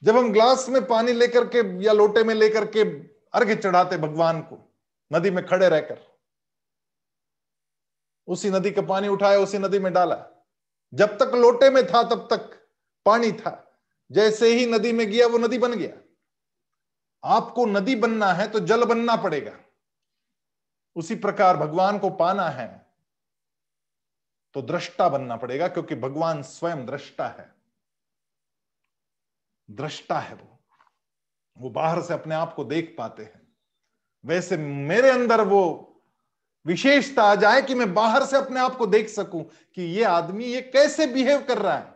जब हम ग्लास में पानी लेकर के या लोटे में लेकर के अर्घ चढ़ाते भगवान को, नदी में खड़े रहकर, उसी नदी का पानी उठाया, उसी नदी में डाला। जब तक लोटे में था, तब तक पानी था। जैसे ही नदी में गया, वो नदी बन गया। आपको नदी बनना है तो जल बनना पड़ेगा। उसी प्रकार भगवान को पाना है तो दृष्टा बनना पड़ेगा, क्योंकि भगवान स्वयं दृष्टा है। दृष्टा है वो। वो बाहर से अपने आप को देख पाते हैं। वैसे मेरे अंदर वो विशेषता आ जाए कि मैं बाहर से अपने आप को देख सकूँ कि ये आदमी ये कैसे बिहेव कर रहा है।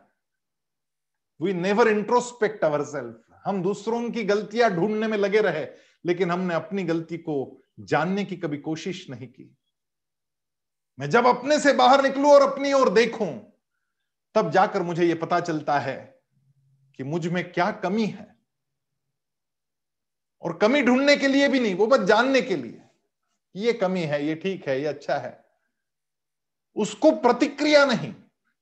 We never introspect our self हम दूसरों की गलतियाँ ढूँढने में लगे रहे, लेकिन हमने अपनी गलती को जानने की कभी कोशिश नहीं की। मैं जब अपने से बाहर निकलूं और अपनी ओर देखूँ, तब जाकर मुझे यह पता चलता है कि मुझमें क्या कमी है। और कमी ढूँढने के लिए भी नहीं, वो बस जानने के लिए ये कमी है, ये ठीक है, ये अच्छा है। उसको प्रतिक्रिया नहीं,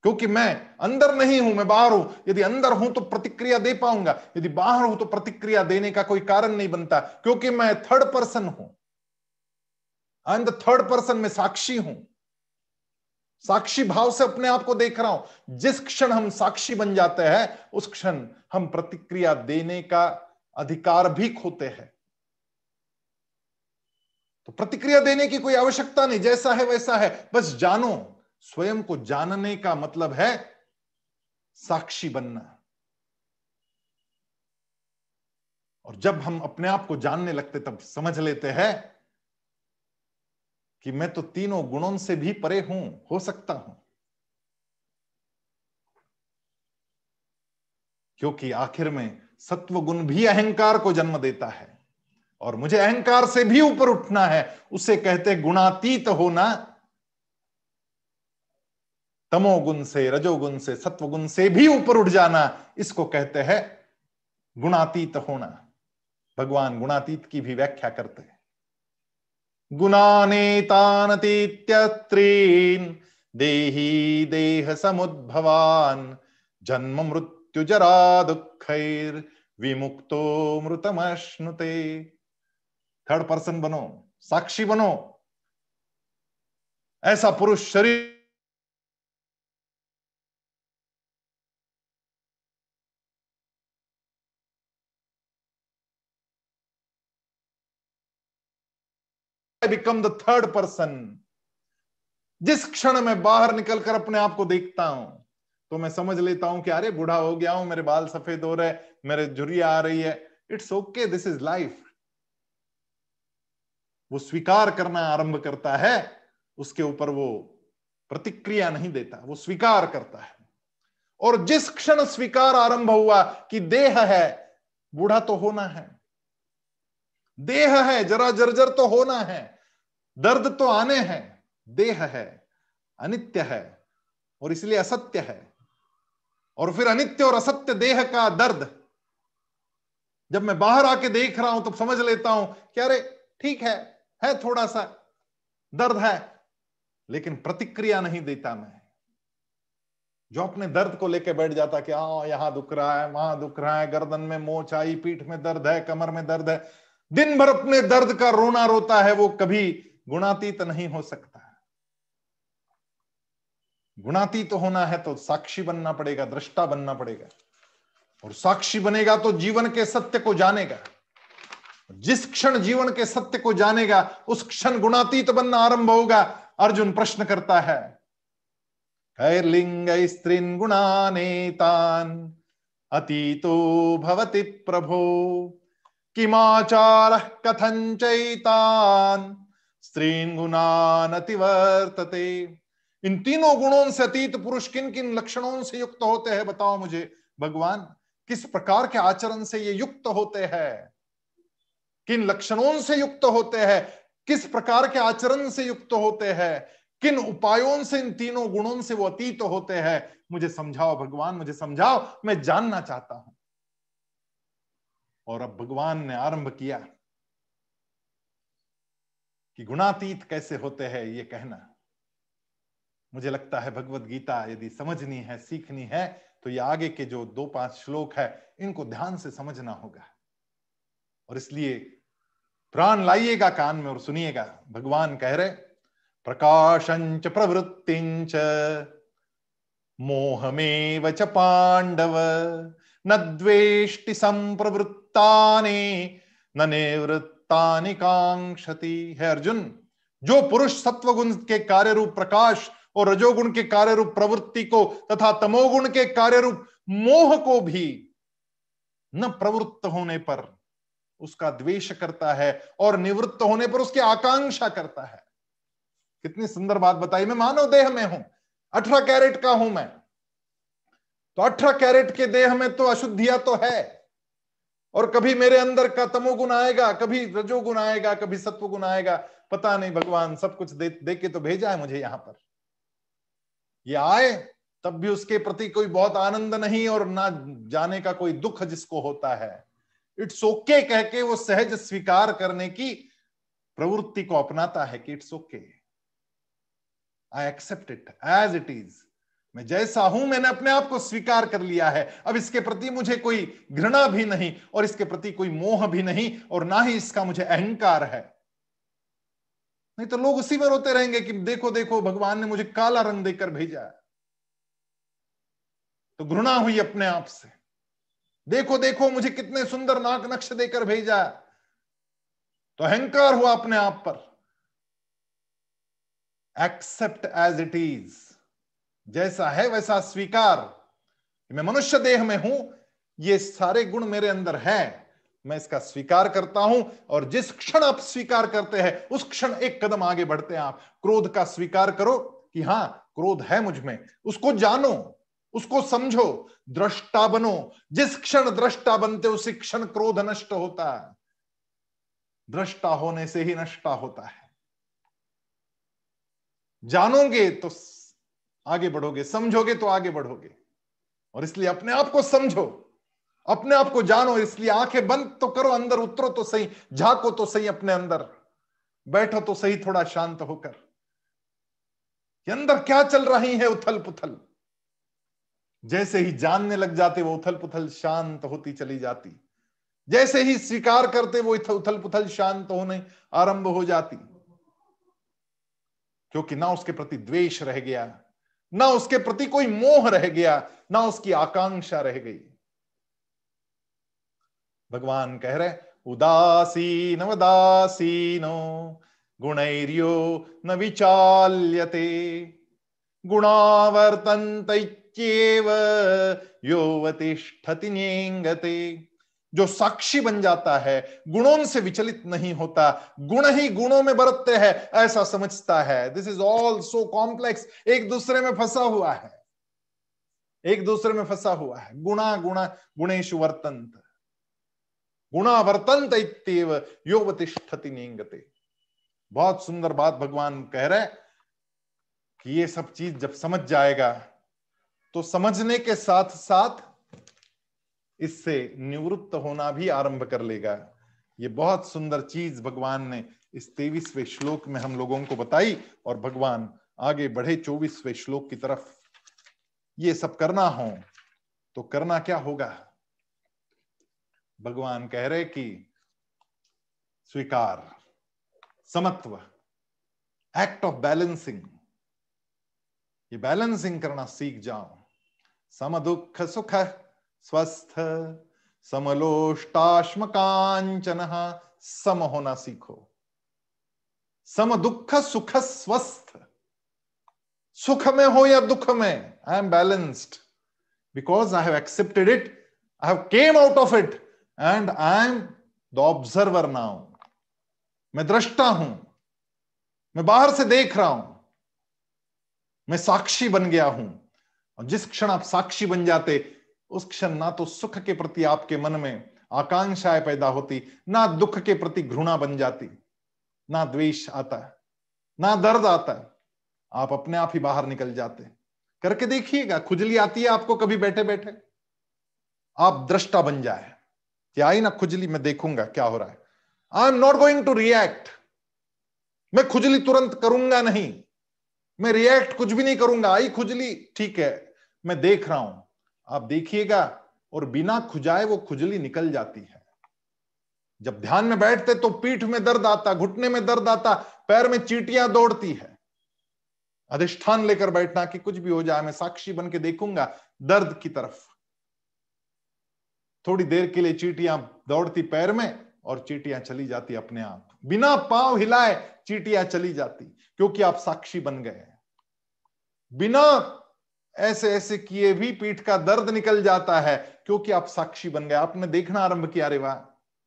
क्योंकि मैं अंदर नहीं हूँ, मैं बाहर हूँ। यदि अंदर हूँ तो प्रतिक्रिया दे पाऊँगा, यदि बाहर हूँ तो प्रतिक्रिया देने का कोई कारण नहीं बनता, क्योंकि मैं थर्ड पर्सन हूँ। I am the third person में साक्षी हूँ। साक्षी भाव से अपने आप को देख रहा हूँ। जिस क्षण हम साक्षी बन जाते हैं, उस क्षण हम प्रतिक्रिया देने का अधिकार भी खोते हैं। तो प्रतिक्रिया देने की कोई आवश्यकता नहीं। जैसा है, वैसा है। बस जानो, स्वयं को जानने का मतलब है साक्षी बनना। और जब हम अपने आप को जानने लगते तब समझ लेते हैं कि मैं तो तीनों गुणों से भी परे हूँ, हो सकता हूँ। क्योंकि आखिर में सत्व गुण भी अहंकार को जन्म देता है और मुझे अहंकार से भी ऊपर उठना है, उसे कहते गुणातीत होना। तमोगुण से, रजोगुण से, सत्वगुण से भी ऊपर उठ जाना, इसको कहते हैं गुणातीत होना। भगवान गुणातीत की भी व्याख्या करते हैं। गुणानेतानतीत्यत्रीन् देही देह समुद्भवान जन्म मृत्यु जरा दुखैर, विमुक्तो मृतमश्नुते। थर्ड पर्सन बनो, साक्षी बनो। ऐसा पुरुष शरीर बिकम द थर्ड पर्सन जिस क्षण मैं बाहर निकलकर अपने आप को देखता हूँ तो मैं समझ लेता हूँ कि अरे, बूढ़ा हो गया हूँ, मेरे बाल सफ़ेद हो रहे मेरे झुरिया आ रही है। It's okay this is life वो स्वीकार करना आरंभ करता है, उसके ऊपर वो प्रतिक्रिया नहीं देता, वो स्वीकार करता है। और जिस क्षण स्वीकार आरंभ हुआ कि देह है, बूढ़ा तो होना है। देह है, जरा जर्जर तो होना है। दर्द तो आने हैं, देह है, अनित्य है, और इसलिए असत्य है। और फिर अनित्य और असत्य देह का दर्द। जब मैं बाहर आके देख रहा हूँ तो समझ लेता हूँ कि अरे, ठीक है है थोड़ा सा दर्द है, लेकिन प्रतिक्रिया नहीं देता मैं। जो अपने दर्द को लेकर बैठ जाता कि हाँ यहाँ दुख रहा है, वहाँ दुख रहा है, गर्दन में मोच आई, पीठ में दर्द है, कमर में दर्द है। दिन भर अपने दर्द का रोना रोता है, वो कभी गुणातीत नहीं हो सकता गुणातीत तो होना है तो साक्षी बनना पड़ेगा, दृष्टा बनना पड़ेगा। और साक्षी बनेगा तो जीवन के सत्य को जानेगा। जिस क्षण जीवन के सत्य को जानेगा, उस क्षण गुणातीत बनना आरंभ होगा। अर्जुन प्रश्न करता है कैर्लिंग स्त्रीन गुणानेतान अतीतो भवति प्रभो। किमाचार कथन चैतान स्त्रीन इन तीनों गुणों से अतीत पुरुष किन किन लक्षणों से युक्त होते हैं बताओ मुझे। भगवान, किस प्रकार के आचरण से ये युक्त होते हैं? किन लक्षणों से युक्त होते हैं? किस प्रकार के आचरण से युक्त होते हैं? किन उपायों से इन तीनों गुणों से वो अतीत होते हैं? मुझे समझाओ भगवान, मुझे समझाओ, मैं जानना चाहता हूँ। और अब भगवान ने आरंभ किया। कि गुणातीत कैसे होते हैं ये कहना। मुझे लगता है भगवत गीता यदि समझनी है, सीखनी है तो ये आगे के जो दो पाँच श्लोक है, इनको ध्यान से समझना होगा। और इसलिए प्राण लाइएगा कान में और सुनिएगा। भगवान कह रहे, प्रकाशंच प्रवृत्तिंच, मोहमेव च पांडव, न द्वेष्टि संप्रवृत्ता ने न निवृत्तानि कांक्षति है अर्जुन, जो पुरुष सत्वगुण के कार्य रूप प्रकाश और रजोगुण के कार्य रूप प्रवृत्ति को तथा तमोगुण के कार्य रूप मोह को भी न प्रवृत्त होने पर उसका द्वेष करता है और निवृत्त होने पर उसकी आकांक्षा करता है। कितनी सुंदर बात बताई मैं, मानव देह में हूँ, अठारह कैरेट का हूँ मैं। तो अठारह कैरेट के देह में तो अशुद्धियाँ तो है और कभी मेरे अंदर का तमोगुण आएगा कभी रजोगुण आएगा कभी सत्वगुण आएगा। पता नहीं भगवान सब कुछ दे, दे के तो भेजा है मुझे यहाँ पर। ये आए तब भी उसके प्रति कोई बहुत आनंद नहीं और ना जाने का कोई दुख जिसको होता है। इट्स ओके okay कह के वो सहज स्वीकार करने की प्रवृत्ति को अपनाता है कि it's okay I accept it as it is मैं जैसा हूँ, मैंने अपने आप को स्वीकार कर लिया है। अब इसके प्रति मुझे कोई घृणा भी नहीं और इसके प्रति कोई मोह भी नहीं और ना ही इसका मुझे अहंकार है। नहीं तो लोग उसी में रोते रहेंगे कि देखो देखो, भगवान ने मुझे काला रंग देकर भेजा है। तो घृणा हुई अपने आप से। देखो देखो, मुझे कितने सुंदर नाक नक्श देकर भेजा है। तो अहंकार हुआ अपने आप पर। एक्सेप्ट एज इट इज़ जैसा है वैसा स्वीकार। मैं मनुष्य देह में हूँ, ये सारे गुण मेरे अंदर है। मैं इसका स्वीकार करता हूँ और जिस क्षण आप स्वीकार करते हैं, उस क्षण एक कदम आगे बढ़ते हैं आप। क्रोध का स्वीकार करो कि हाँ, क्रोध है मुझमें। उसको जानो, उसको समझो, दृष्टा बनो। जिस क्षण दृष्टा बनते, उसी क्षण क्रोध नष्ट होता है। दृष्टा होने से ही नष्टा होता है। जानोगे तो आगे बढ़ोगे, समझोगे तो आगे बढ़ोगे। और इसलिए अपने आप को समझो, अपने आप को जानो, इसलिए आँखें बंद तो करो, अंदर उतरो तो सही, झाको तो सही अपने अंदर, बैठो तो सही, थोड़ा शांत होकर। अंदर क्या चल रही है उथल पुथल जैसे ही जानने लग जाते, वो उथल पुथल शांत होती चली जाती। जैसे ही स्वीकार करते, वो उथल पुथल शांत होने आरंभ हो जाती। क्योंकि ना उसके प्रति द्वेष रह गया ना उसके प्रति कोई मोह रह गया, ना उसकी आकांक्षा रह गई। भगवान कह रहे उदासीन उदासीनो गुणैर्यो न विचाल्यते। गुणावर्तन्त योवतिष्ठति न्येङ्गते। जो साक्षी बन जाता है, गुणों से विचलित नहीं होता। गुण ही गुणों में बरतते हैं, ऐसा समझता है। This is all so complex एक दूसरे में फंसा हुआ है। एक दूसरे में फंसा हुआ है। गुणा गुणा गुणेश वर्तंत गुणा वर्तंत इतव योगतिष्ठति निंगते। बहुत सुंदर बात भगवान कह रहे कि ये सब चीज़ जब समझ जाएगा तो समझने के साथ साथ इससे निवृत्त होना भी आरंभ कर लेगा। ये बहुत सुंदर चीज़ भगवान ने इस तेईसवें श्लोक में हम लोगों को बताई और भगवान आगे बढ़े चौबीसवें श्लोक की तरफ़। ये सब करना हो तो करना क्या होगा? भगवान कह रहे कि स्वीकार, समत्व एक्ट ऑफ़ बैलेंसिंग ये बैलेंसिंग करना सीख जाओ। सम दुख सुख स्वस्थ समलोष्टाश्म कांचन सम होना सीखो। सम दुख, सुख, स्वस्थ। सुख में हो या दुख में? I am balanced because I have accepted it I have came out of it and I am the observer now मैं दृष्टा हूँ। मैं बाहर से देख रहा हूँ। मैं साक्षी बन गया हूँ। और जिस क्षण आप साक्षी बन जाते उस क्षण ना तो सुख के प्रति आपके मन में आकांक्षाएँ पैदा होती, ना दुख के प्रति घृणा बन जाती, ना द्वेष आता है ना दर्द आता। है आप अपने आप ही बाहर निकल जाते। करके देखिएगा, खुजली आती है आपको कभी बैठे बैठे आप दृष्टा बन जाए। कि आई ना खुजली, मैं देखूँगा क्या हो रहा है। I am not going to react मैं खुजली तुरंत करूँगा नहीं। मैं रिएक्ट कुछ भी नहीं करूँगा। आई खुजली, ठीक है, मैं देख रहा हूँ। आप देखिएगा, और बिना खुजाए वो खुजली निकल जाती है। जब ध्यान में बैठते तो पीठ में दर्द आता, घुटने में दर्द आता, पैर में चीटियाँ दौड़ती है। अधिष्ठान लेकर बैठना कि कुछ भी हो जाए, मैं साक्षी बन के देखूँगा दर्द की तरफ़। थोड़ी देर के लिए चीटियाँ दौड़ती पैर में, और चीटियाँ चली जाती अपने आप। बिना पाँव हिलाए चीटियाँ चली जाती, क्योंकि आप साक्षी बन गए बिना ऐसे ऐसे किए भी पीठ का दर्द निकल जाता है, क्योंकि आप साक्षी बन गए। आपने देखना आरंभ किया रे वाह,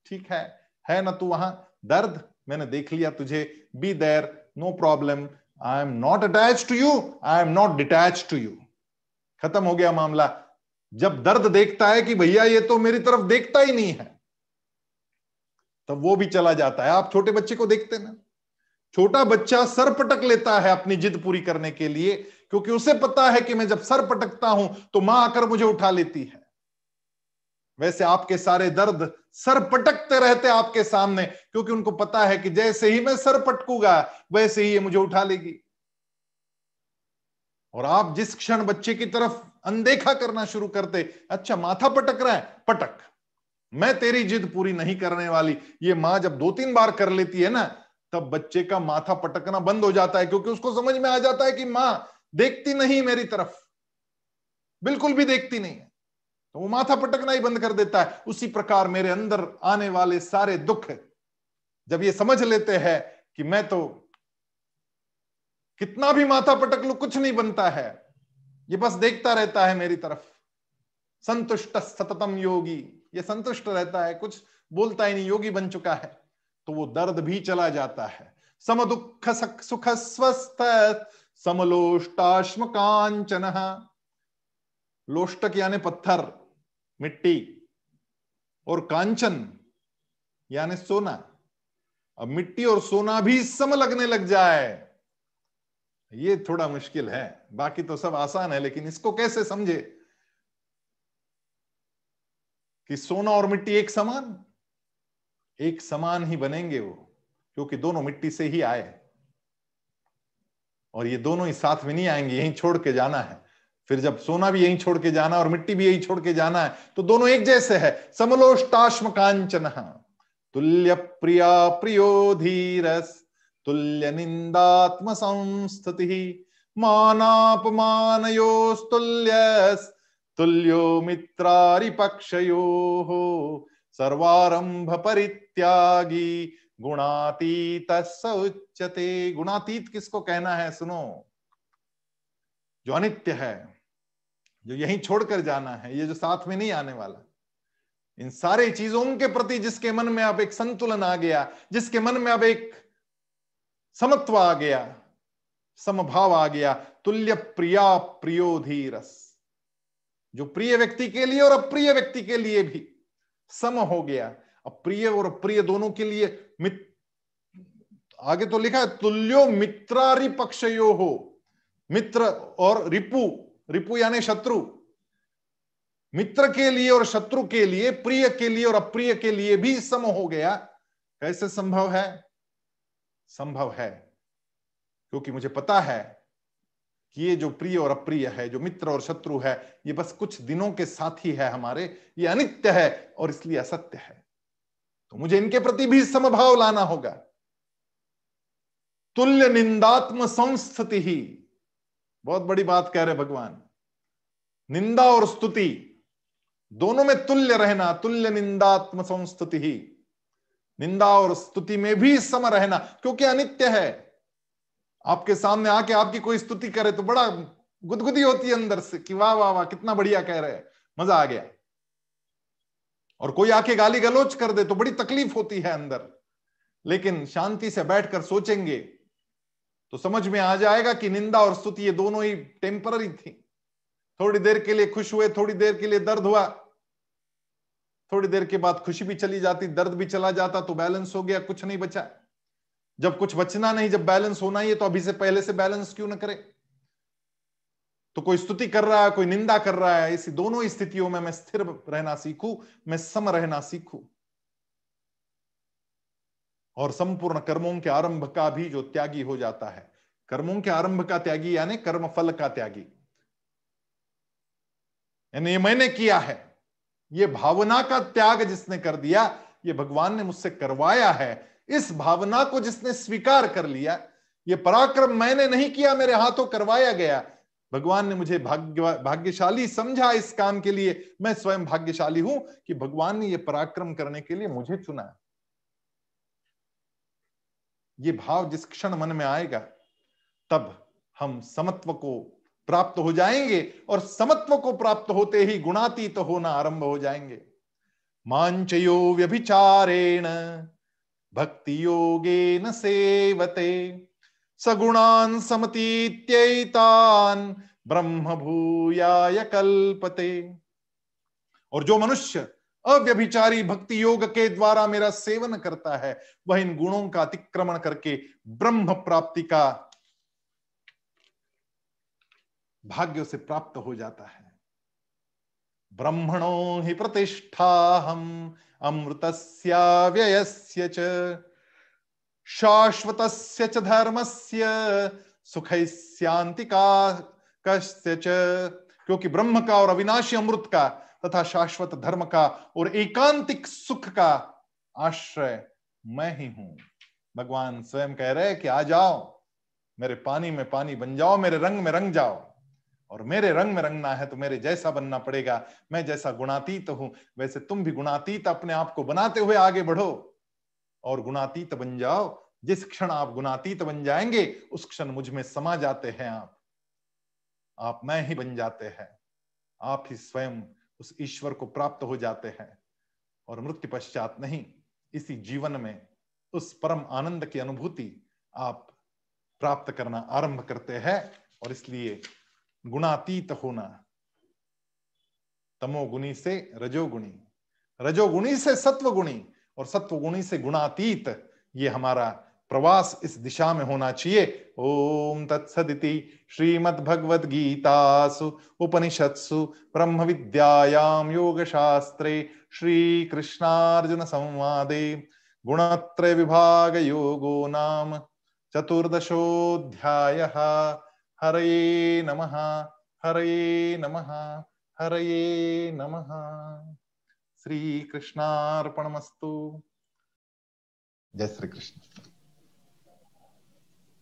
ठीक है है ना तू वहाँ? दर्द, मैंने देख लिया तुझे be there no problem I am not attach to you I am not detach to you खत्म हो गया मामला। जब दर्द देखता है कि भैया ये तो मेरी तरफ़ देखता ही नहीं है, तब वो भी चला जाता है। आप छोटे बच्चे को देखते ना, छोटा बच्चा सर पटक लेता है अपनी जिद पूरी करने के लिए क्योंकि उसे पता है कि मैं जब सर पटकता हूँ तो माँ आकर मुझे उठा लेती है। वैसे आपके सारे दर्द सर पटकते रहते आपके सामने, क्योंकि उनको पता है कि जैसे ही मैं सर पटकूँगा, वैसे ही ये मुझे उठा लेगी। और आप जिस क्षण बच्चे की तरफ़ अनदेखा करना शुरू करते अच्छा माथा पटक रहा है, पटक। मैं तेरी जिद पूरी नहीं करने वाली। ये माँ जब दो तीन बार कर लेती है ना, तब बच्चे का माथा पटकना बंद हो जाता है, क्योंकि उसको समझ में आ जाता है कि माँ देखती नहीं मेरी तरफ़। बिल्कुल भी देखती नहीं है। तो वो माथा पटकना ही बंद कर देता है। उसी प्रकार मेरे अंदर आने वाले सारे दुख जब ये समझ लेते हैं कि मैं तो कितना भी माथा पटक लू, कुछ नहीं बनता है। ये बस देखता रहता है मेरी तरफ़। संतुष्ट सततम योगी। ये संतुष्ट रहता है। कुछ बोलता ही नहीं, योगी बन चुका है। तो वो दर्द भी चला जाता है। सम दुख सुख स्वस्थ समलोष्टाश्म कांचन लोष्टक यानी पत्थर, मिट्टी, और कांचन यानी सोना। अब मिट्टी और सोना भी सम लगने लग जाए। ये थोड़ा मुश्किल है। बाकी तो सब आसान है, लेकिन इसको कैसे समझे? कि सोना और मिट्टी एक समान? एक समान ही बनेंगे वो, क्योंकि दोनों मिट्टी से ही आए और ये दोनों ही साथ में नहीं आएँगे, यहीं छोड़ के जाना है। फिर जब सोना भी यहीं छोड़ के जाना और मिट्टी भी यहीं छोड़ के जाना है तो दोनों एक जैसे है। समलोष्टाश्म कांचन तुल्य प्रिया प्रियो धीरस तुल्य निंदात्म संस्थिति मानापमानयोस्तुल्य तुल्यो मित्रारिपक्षयो सर्वारंभ परित्यागी गुणातीत उच्चते गुणातीत किसको कहना है, सुनो। जो अनित्य है, जो यहीं छोड़कर जाना है, ये जो साथ में नहीं आने वाला, इन सारे चीज़ों के प्रति जिसके मन में अब एक संतुलन आ गया, जिसके मन में अब एक समत्व आ गया, समभाव आ गया, तुल्य प्रिया प्रियोधीरस। जो प्रिय व्यक्ति के लिए और अप्रिय व्यक्ति के लिए भी सम हो गया। अप्रिय और प्रिय दोनों के लिए मित, आगे तो लिखा है, तुल्यो मित्रारि हो। मित्र और रिपु रिपु यानी शत्रु। मित्र के लिए और शत्रु के लिए, प्रिय के लिए और अप्रिय के लिए भी सम हो गया। कैसे संभव है? संभव है, क्योंकि मुझे पता है कि ये जो प्रिय और अप्रिय है, जो मित्र और शत्रु है, ये बस कुछ दिनों के साथी है हमारे, ये अनित्य है और इसलिए असत्य है। तो मुझे इनके प्रति भी समभाव लाना होगा। तुल्य निंदात्म संस्थिति ही। बहुत बड़ी बात कह रहे भगवान। निंदा और स्तुति, दोनों में तुल्य रहना, तुल्य निंदात्म संस्तुति ही। निंदा और स्तुति में भी सम रहना, क्योंकि अनित्य है। आपके सामने आके आपकी कोई स्तुति करे तो बड़ा गुदगुदी होती है अंदर से कि वाह वाह वाह, कितना बढ़िया कह रहे हैं। मज़ा आ गया। और कोई आके गाली गलोच कर दे तो बड़ी तकलीफ़ होती है अंदर। लेकिन शांति से बैठकर सोचेंगे तो समझ में आ जाएगा कि निंदा और स्तुति ये दोनों ही टेम्पररी थी। थोड़ी देर के लिए खुश हुए, थोड़ी देर के लिए दर्द हुआ। थोड़ी देर के बाद खुशी भी चली जाती, दर्द भी चला जाता तो बैलेंस हो गया, कुछ नहीं बचा। जब कुछ बचना नहीं, जब बैलेंस होना ही है तो अभी से पहले से बैलेंस क्यों ना करे? तो कोई स्तुति कर रहा है, कोई निंदा कर रहा है इसी दोनों स्थितियों में मैं स्थिर रहना सीखूं, मैं सम रहना सीखूं। और संपूर्ण कर्मों के आरंभ का भी जो त्यागी हो जाता है। कर्मों के आरंभ का त्यागी यानी कर्म फल का त्यागी। यानी ये मैंने किया है, ये भावना का त्याग जिसने कर दिया, ये भगवान ने मुझसे करवाया है, इस भावना को जिसने स्वीकार कर लिया, ये पराक्रम मैंने नहीं किया, मेरे हाथों करवाया गया भगवान ने मुझे भाग्य, भाग्यशाली समझा इस काम के लिए। मैं स्वयं भाग्यशाली हूँ कि भगवान ने यह पराक्रम करने के लिए मुझे चुना ये भाव जिस क्षण मन में आएगा, तब हम समत्व को प्राप्त हो जाएँगे और समत्व को प्राप्त होते ही गुणातीत तो होना आरंभ हो जाएँगे। मांचयो व्यभिचारेण भक्ति योगे न सेवते। सगुणान समतीत्यैतान ब्रह्म भूयाय कल्पते। और जो मनुष्य अव्यभिचारी भक्ति योग के द्वारा मेरा सेवन करता है, वह इन गुणों का अतिक्रमण करके ब्रह्म प्राप्ति का भाग्य से प्राप्त हो जाता है। ब्रह्मणो ही प्रतिष्ठा हम अमृत अमृतस्याव्ययस्य च। शाश्वतस्य च धर्मस्य सुखैस्यांतिका कस्य च। क्योंकि ब्रह्म का और अविनाशी अमृत का तथा शाश्वत धर्म का और एकांतिक सुख का आश्रय मैं ही हूँ। भगवान स्वयं कह रहे कि आ जाओ, मेरे पानी में पानी बन जाओ, मेरे रंग में रंग जाओ। और मेरे रंग में रंगना है तो मेरे जैसा बनना पड़ेगा। मैं जैसा गुणातीत हूँ, वैसे तुम भी गुणातीत अपने आप को बनाते हुए आगे बढ़ो। और गुणातीत बन जाओ। जिस क्षण आप गुणातीत बन जाएँगे, उस क्षण मुझमें समा जाते हैं आप। आप मैं ही बन जाते हैं। आप ही स्वयं उस ईश्वर को प्राप्त हो जाते हैं। और मृत्यु पश्चात नहीं, इसी जीवन में, उस परम आनंद की अनुभूति आप प्राप्त करना आरंभ करते हैं। और इसलिए गुणातीत होना, तमोगुणी से रजोगुणी रजोगुणी से सत्वगुणी और सत्वगुणी से गुणातीत ये हमारा प्रवास इस दिशा में होना चाहिए। ओम तत्सदिति श्रीमद भगवद गीतासु उपनिषत्सु ब्रह्म विद्यायाम योग शास्त्रे श्री कृष्णार्जुन संवादे गुणत्रय विभाग योगो नाम चतुर्दशोध्याय हरे नमः हरे नमः हरे नमः। श्री कृष्णार्पणमस्तु जय श्री कृष्ण